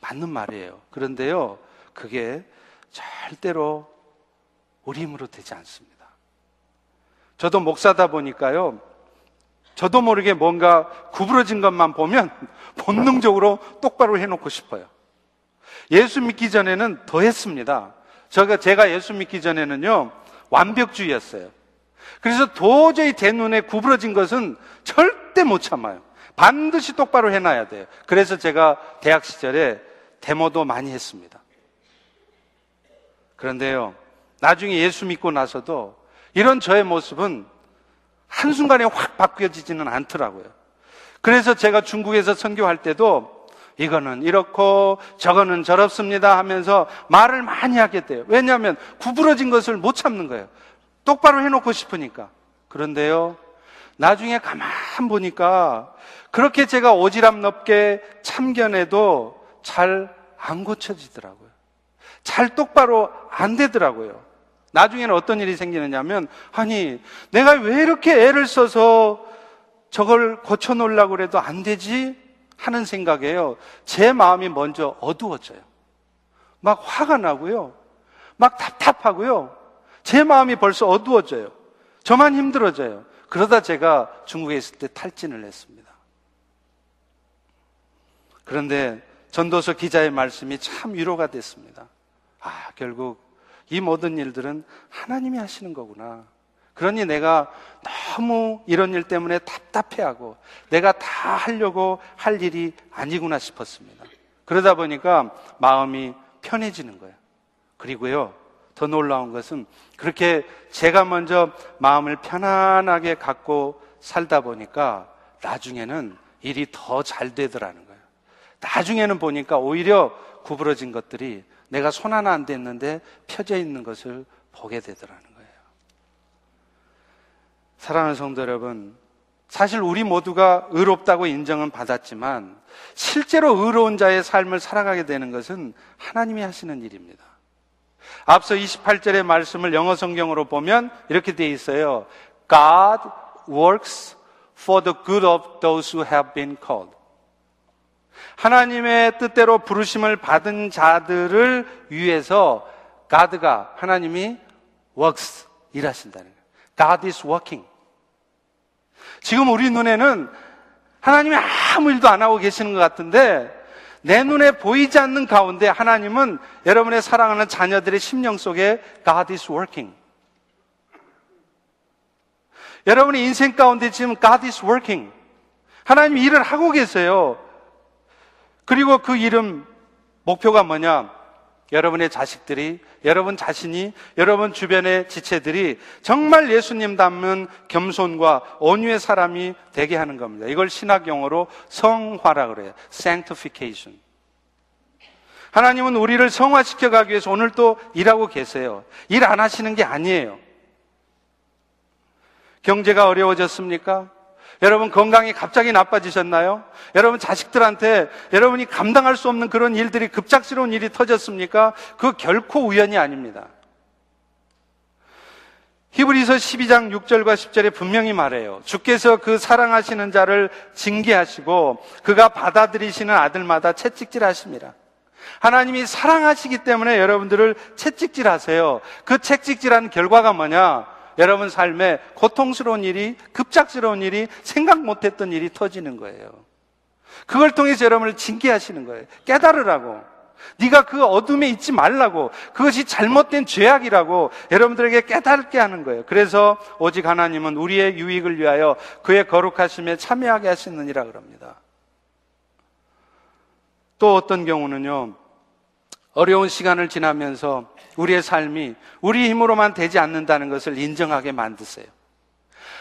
맞는 말이에요. 그런데요, 그게 절대로 우리 힘으로 되지 않습니다. 저도 목사다 보니까요, 저도 모르게 뭔가 구부러진 것만 보면 본능적으로 똑바로 해놓고 싶어요. 예수 믿기 전에는 더 했습니다. 제가, 제가 예수 믿기 전에는요, 완벽주의였어요. 그래서 도저히 제 눈에 구부러진 것은 절대 못 참아요. 반드시 똑바로 해놔야 돼요. 그래서 제가 대학 시절에 데모도 많이 했습니다. 그런데요, 나중에 예수 믿고 나서도 이런 저의 모습은 한순간에 확 바뀌어지지는 않더라고요. 그래서 제가 중국에서 선교할 때도 이거는 이렇고 저거는 저렇습니다 하면서 말을 많이 하게 돼요. 왜냐하면 구부러진 것을 못 참는 거예요. 똑바로 해놓고 싶으니까. 그런데요, 나중에 가만 보니까 그렇게 제가 오지랖 넓게 참견해도 잘 안 고쳐지더라고요. 잘 똑바로 안 되더라고요. 나중에는 어떤 일이 생기느냐면, 아니, 내가 왜 이렇게 애를 써서 저걸 고쳐놓으려고 그래도 안 되지? 하는 생각에요. 제 마음이 먼저 어두워져요. 막 화가 나고요. 막 답답하고요. 제 마음이 벌써 어두워져요. 저만 힘들어져요. 그러다 제가 중국에 있을 때 탈진을 했습니다. 그런데 전도서 기자의 말씀이 참 위로가 됐습니다. 아, 결국 이 모든 일들은 하나님이 하시는 거구나. 그러니 내가 너무 이런 일 때문에 답답해하고 내가 다 하려고 할 일이 아니구나 싶었습니다. 그러다 보니까 마음이 편해지는 거예요. 그리고요, 더 놀라운 것은 그렇게 제가 먼저 마음을 편안하게 갖고 살다 보니까 나중에는 일이 더 잘 되더라는 거예요. 나중에는 보니까 오히려 구부러진 것들이 내가 손 하나 안 댔는데 펴져 있는 것을 보게 되더라는 거예요. 사랑하는 성도 여러분, 사실 우리 모두가 의롭다고 인정은 받았지만 실제로 의로운 자의 삶을 살아가게 되는 것은 하나님이 하시는 일입니다. 앞서 28절의 말씀을 영어 성경으로 보면 이렇게 되어 있어요. God works for the good of those who have been called. 하나님의 뜻대로 부르심을 받은 자들을 위해서 God가 하나님이 works 일하신다는 거예요. God is working. 지금 우리 눈에는 하나님이 아무 일도 안 하고 계시는 것 같은데 내 눈에 보이지 않는 가운데 하나님은 여러분의 사랑하는 자녀들의 심령 속에 God is working. 여러분의 인생 가운데 지금 God is working. 하나님 일을 하고 계세요. 그리고 그 일은 목표가 뭐냐? 여러분의 자식들이, 여러분 자신이, 여러분 주변의 지체들이 정말 예수님 닮은 겸손과 온유의 사람이 되게 하는 겁니다. 이걸 신학 용어로 성화라 그래요. sanctification. 하나님은 우리를 성화시켜 가기 위해서 오늘 또 일하고 계세요. 일 안 하시는 게 아니에요. 경제가 어려워졌습니까? 여러분 건강이 갑자기 나빠지셨나요? 여러분 자식들한테 여러분이 감당할 수 없는 그런 일들이 급작스러운 일이 터졌습니까? 그 결코 우연이 아닙니다. 히브리서 12장 6절과 10절에 분명히 말해요. 주께서 그 사랑하시는 자를 징계하시고 그가 받아들이시는 아들마다 채찍질 하십니다. 하나님이 사랑하시기 때문에 여러분들을 채찍질 하세요. 그 채찍질하는 결과가 뭐냐? 여러분 삶에 고통스러운 일이, 급작스러운 일이, 생각 못했던 일이 터지는 거예요. 그걸 통해서 여러분을 징계하시는 거예요. 깨달으라고. 네가 그 어둠에 있지 말라고. 그것이 잘못된 죄악이라고 여러분들에게 깨닫게 하는 거예요. 그래서 오직 하나님은 우리의 유익을 위하여 그의 거룩하심에 참여하게 하시느니라 그럽니다. 또 어떤 경우는요. 어려운 시간을 지나면서 우리의 삶이 우리 힘으로만 되지 않는다는 것을 인정하게 만드세요.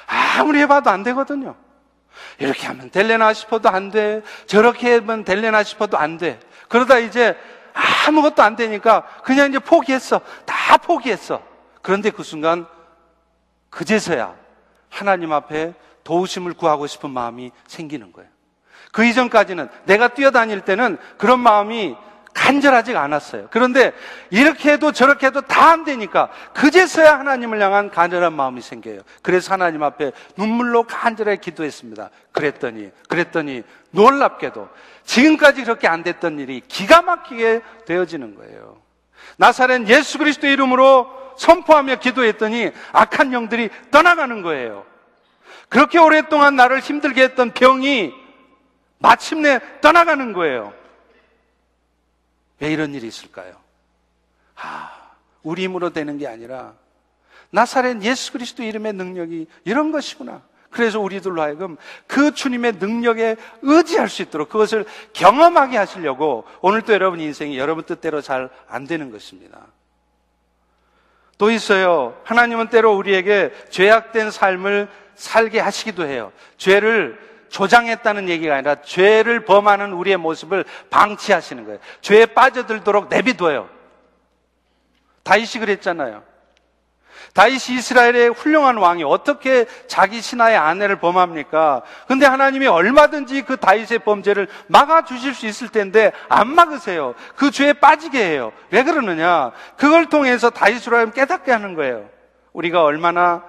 아무리 해봐도 안 되거든요. 이렇게 하면 될래나 싶어도 안 돼. 저렇게 하면 될래나 싶어도 안 돼. 그러다 이제 아무것도 안 되니까 그냥 이제 포기했어. 다 포기했어. 그런데 그 순간 그제서야 하나님 앞에 도우심을 구하고 싶은 마음이 생기는 거예요. 그 이전까지는 내가 뛰어다닐 때는 그런 마음이 간절하지가 않았어요. 그런데 이렇게 해도 저렇게 해도 다 안 되니까 그제서야 하나님을 향한 간절한 마음이 생겨요. 그래서 하나님 앞에 눈물로 간절하게 기도했습니다. 그랬더니 그랬더니 놀랍게도 지금까지 그렇게 안 됐던 일이 기가 막히게 되어지는 거예요. 나사렛 예수 그리스도 이름으로 선포하며 기도했더니 악한 영들이 떠나가는 거예요. 그렇게 오랫동안 나를 힘들게 했던 병이 마침내 떠나가는 거예요. 왜 이런 일이 있을까요? 아, 우리 힘으로 되는 게 아니라 나사렛 예수 그리스도 이름의 능력이 이런 것이구나. 그래서 우리들로 하여금 그 주님의 능력에 의지할 수 있도록 그것을 경험하게 하시려고 오늘도 여러분 인생이 여러분 뜻대로 잘 안 되는 것입니다. 또 있어요. 하나님은 때로 우리에게 죄악된 삶을 살게 하시기도 해요. 죄를 조장했다는 얘기가 아니라 죄를 범하는 우리의 모습을 방치하시는 거예요. 죄에 빠져들도록 내비둬요. 다윗이 그랬잖아요. 다윗이 이스라엘의 훌륭한 왕이 어떻게 자기 신하의 아내를 범합니까? 근데 하나님이 얼마든지 그 다윗의 범죄를 막아 주실 수 있을 텐데 안 막으세요. 그 죄에 빠지게 해요. 왜 그러느냐? 그걸 통해서 다윗으로 하여금 깨닫게 하는 거예요. 우리가 얼마나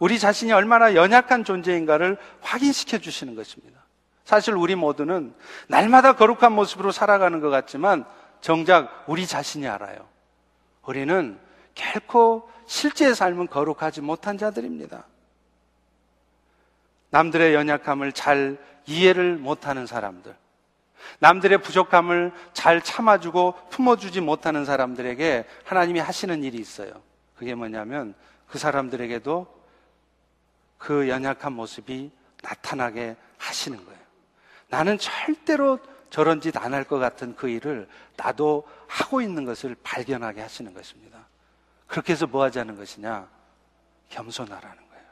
우리 자신이 얼마나 연약한 존재인가를 확인시켜 주시는 것입니다. 사실 우리 모두는 날마다 거룩한 모습으로 살아가는 것 같지만 정작 우리 자신이 알아요. 우리는 결코 실제의 삶은 거룩하지 못한 자들입니다. 남들의 연약함을 잘 이해를 못하는 사람들, 남들의 부족함을 잘 참아주고 품어주지 못하는 사람들에게 하나님이 하시는 일이 있어요. 그게 뭐냐면 그 사람들에게도 그 연약한 모습이 나타나게 하시는 거예요. 나는 절대로 저런 짓 안 할 것 같은 그 일을 나도 하고 있는 것을 발견하게 하시는 것입니다. 그렇게 해서 뭐 하자는 것이냐? 겸손하라는 거예요.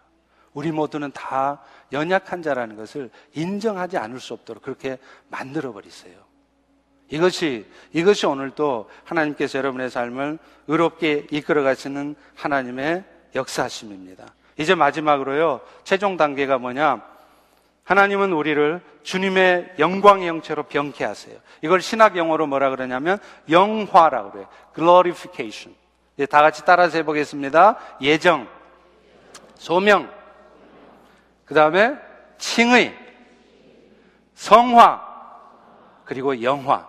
우리 모두는 다 연약한 자라는 것을 인정하지 않을 수 없도록 그렇게 만들어 버리세요. 이것이, 이것이 오늘도 하나님께서 여러분의 삶을 의롭게 이끌어 가시는 하나님의 역사심입니다. 이제 마지막으로요, 최종 단계가 뭐냐? 하나님은 우리를 주님의 영광의 형체로 병케 하세요. 이걸 신학 용어로 뭐라 그러냐면 영화라고 그래요. glorification. 다 같이 따라서 해 보겠습니다. 예정, 소명, 그 다음에 칭의, 성화, 그리고 영화.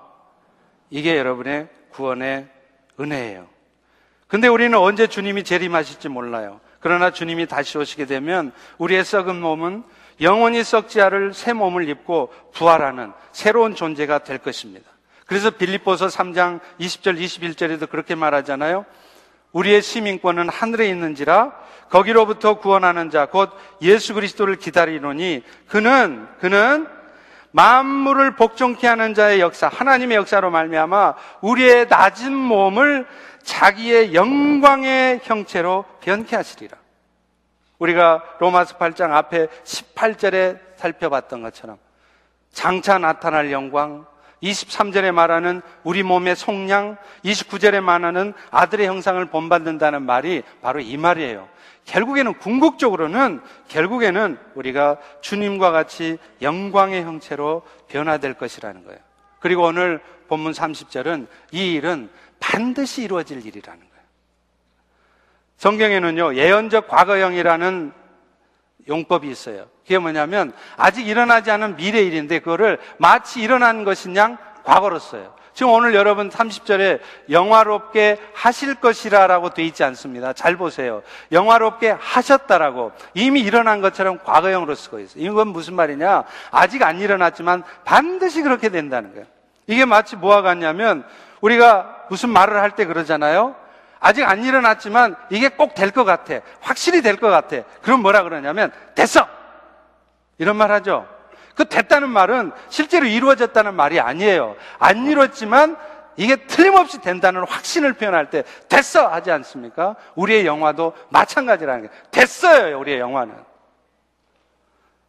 이게 여러분의 구원의 은혜예요. 근데 우리는 언제 주님이 재림하실지 몰라요. 그러나 주님이 다시 오시게 되면 우리의 썩은 몸은 영원히 썩지 않을 새 몸을 입고 부활하는 새로운 존재가 될 것입니다. 그래서 빌립보서 3장 20절 21절에도 그렇게 말하잖아요. 우리의 시민권은 하늘에 있는지라 거기로부터 구원하는 자 곧 예수 그리스도를 기다리노니 그는 그는 만물을 복종케 하는 자의 역사, 하나님의 역사로 말미암아 우리의 낮은 몸을 자기의 영광의 형체로 변케 하시리라. 우리가 로마서 8장 앞에 18절에 살펴봤던 것처럼 장차 나타날 영광, 23절에 말하는 우리 몸의 속량, 29절에 말하는 아들의 형상을 본받는다는 말이 바로 이 말이에요. 결국에는 궁극적으로는 결국에는 우리가 주님과 같이 영광의 형체로 변화될 것이라는 거예요. 그리고 오늘 본문 30절은 이 일은 반드시 이루어질 일이라는 거예요. 성경에는요, 예언적 과거형이라는 용법이 있어요. 그게 뭐냐면 아직 일어나지 않은 미래 일인데 그거를 마치 일어난 것인 양 과거로 써요. 지금 오늘 여러분 30절에 영화롭게 하실 것이라라고 돼 있지 않습니다. 잘 보세요. 영화롭게 하셨다라고 이미 일어난 것처럼 과거형으로 쓰고 있어요. 이건 무슨 말이냐? 아직 안 일어났지만 반드시 그렇게 된다는 거예요. 이게 마치 뭐와 같냐면 우리가 무슨 말을 할 때 그러잖아요. 아직 안 일어났지만 이게 꼭 될 것 같아. 확실히 될 것 같아. 그럼 뭐라 그러냐면 됐어. 이런 말 하죠. 그 됐다는 말은 실제로 이루어졌다는 말이 아니에요. 안 이루었지만 이게 틀림없이 된다는 확신을 표현할 때 됐어 하지 않습니까? 우리의 영화도 마찬가지라는 게 됐어요. 우리의 영화는.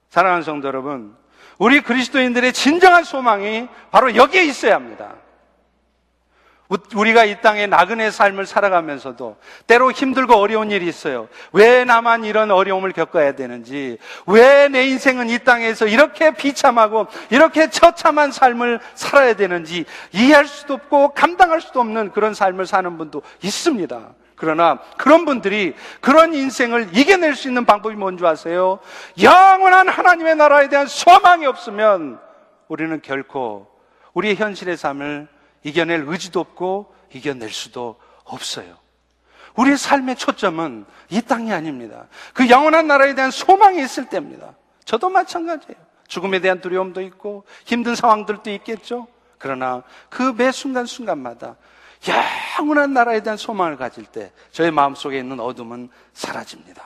사랑하는 성도 여러분, 우리 그리스도인들의 진정한 소망이 바로 여기에 있어야 합니다. 우리가 이 땅에 나그네 삶을 살아가면서도 때로 힘들고 어려운 일이 있어요. 왜 나만 이런 어려움을 겪어야 되는지, 왜 내 인생은 이 땅에서 이렇게 비참하고 이렇게 처참한 삶을 살아야 되는지 이해할 수도 없고 감당할 수도 없는 그런 삶을 사는 분도 있습니다. 그러나 그런 분들이 그런 인생을 이겨낼 수 있는 방법이 뭔지 아세요? 영원한 하나님의 나라에 대한 소망이 없으면 우리는 결코 우리의 현실의 삶을 이겨낼 의지도 없고 이겨낼 수도 없어요. 우리의 삶의 초점은 이 땅이 아닙니다. 그 영원한 나라에 대한 소망이 있을 때입니다. 저도 마찬가지예요. 죽음에 대한 두려움도 있고 힘든 상황들도 있겠죠. 그러나 그 매 순간순간마다 영원한 나라에 대한 소망을 가질 때 저의 마음속에 있는 어둠은 사라집니다.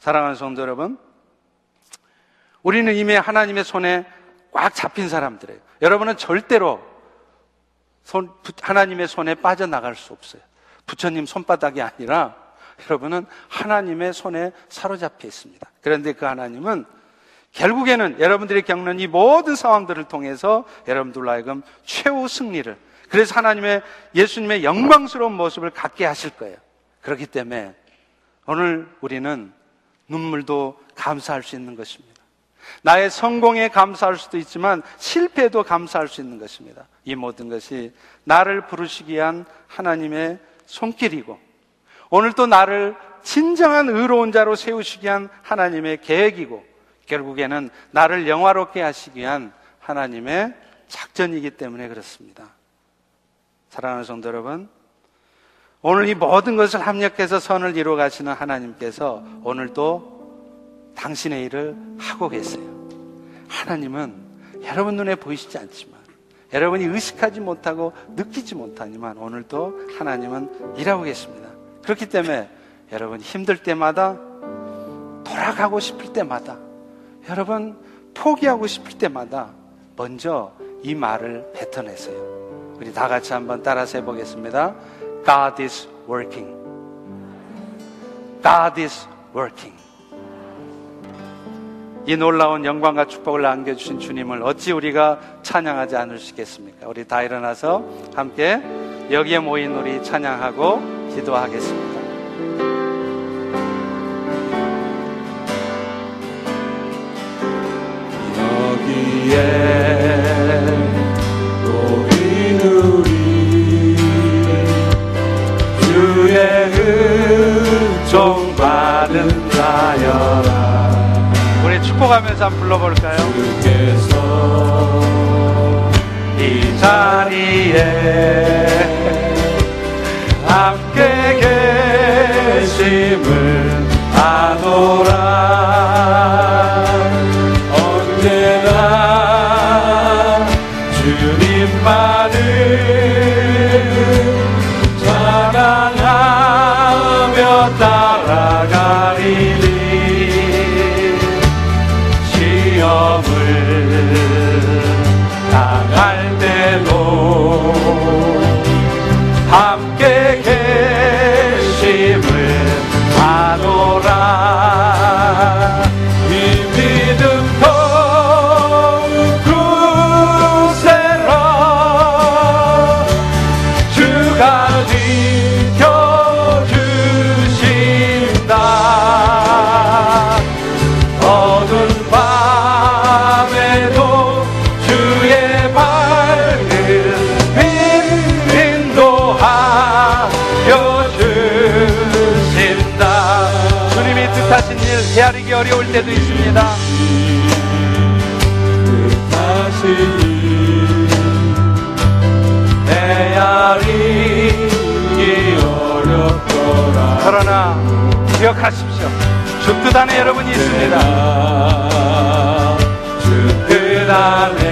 사랑하는 성도 여러분, 우리는 이미 하나님의 손에 꽉 잡힌 사람들이에요. 여러분은 절대로 손, 하나님의 손에 빠져나갈 수 없어요. 부처님 손바닥이 아니라 여러분은 하나님의 손에 사로잡혀 있습니다. 그런데 그 하나님은 결국에는 여러분들이 겪는 이 모든 상황들을 통해서 여러분들로 하여금 최후 승리를 그래서 하나님의 예수님의 영광스러운 모습을 갖게 하실 거예요. 그렇기 때문에 오늘 우리는 눈물도 감사할 수 있는 것입니다. 나의 성공에 감사할 수도 있지만 실패도 감사할 수 있는 것입니다. 이 모든 것이 나를 부르시기 위한 하나님의 손길이고 오늘 또 나를 진정한 의로운 자로 세우시기 위한 하나님의 계획이고 결국에는 나를 영화롭게 하시기 위한 하나님의 작전이기 때문에 그렇습니다. 사랑하는 성도 여러분, 오늘 이 모든 것을 합력해서 선을 이루어 가시는 하나님께서 오늘도 당신의 일을 하고 계세요. 하나님은 여러분 눈에 보이시지 않지만 여러분이 의식하지 못하고 느끼지 못하지만 오늘도 하나님은 일하고 계십니다. 그렇기 때문에 여러분 힘들 때마다 돌아가고 싶을 때마다 여러분 포기하고 싶을 때마다 먼저 이 말을 뱉어내세요. 우리 다 같이 한번 따라서 해보겠습니다. God is working. God is working. 이 놀라운 영광과 축복을 안겨주신 주님을 어찌 우리가 찬양하지 않을 수 있겠습니까? 우리 다 일어나서 함께 여기에 모인 우리 찬양하고 기도하겠습니다. 여기에 모인 우리 주의 은총 받은 자여라 축복하면서 한번 불러볼까요? 주께서 이 자리에 함께 계심을 아노라 어려울 때도 있습니다. 그러나 기억하십시오. 주뜻 안에 여러분이 있습니다. 주뜻 안에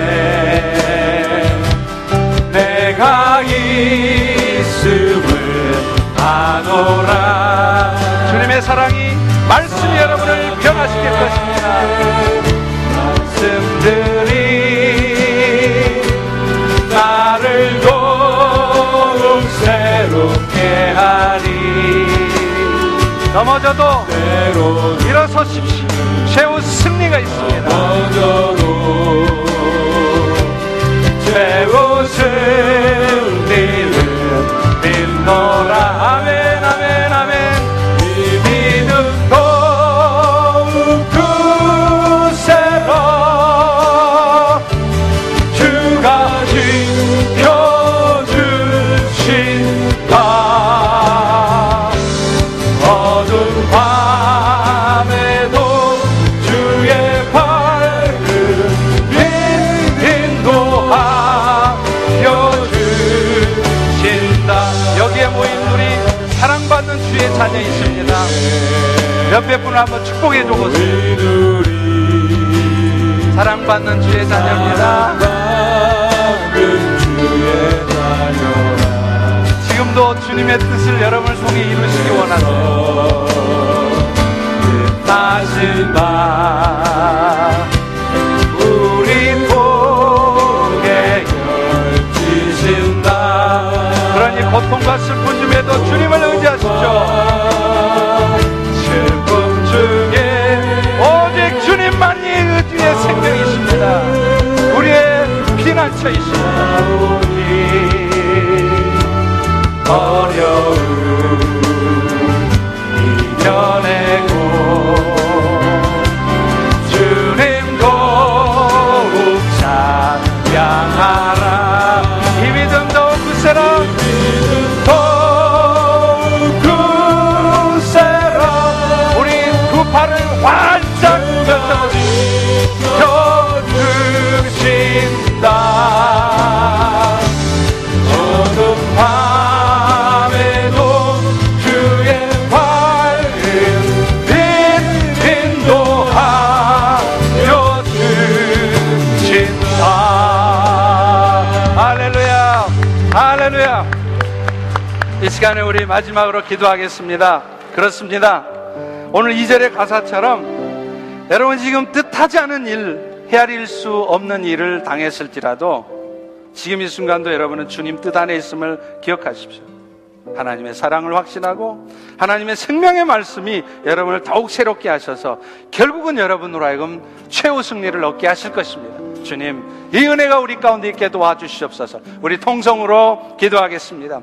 내가 있음을 아노라 넘어져도 일어서십시오. 최후 승리가 있습니다. 넘어져도 최고 승리를 믿노라 자녀 있습니다. 몇백 분을 한번 축복해 주고 우리 사랑받는 주의 자녀입니다. 지금도 주님의 뜻을 여러분을 통해 이루시기 원하세요. 마지막으로 기도하겠습니다. 그렇습니다. 오늘 이절의 가사처럼 여러분 지금 뜻하지 않은 일, 헤아릴 수 없는 일을 당했을지라도 지금 이 순간도 여러분은 주님 뜻 안에 있음을 기억하십시오. 하나님의 사랑을 확신하고 하나님의 생명의 말씀이 여러분을 더욱 새롭게 하셔서 결국은 여러분으로 하여금 최후 승리를 얻게 하실 것입니다. 주님, 이 은혜가 우리 가운데 있게 도와주시옵소서. 우리 통성으로 기도하겠습니다.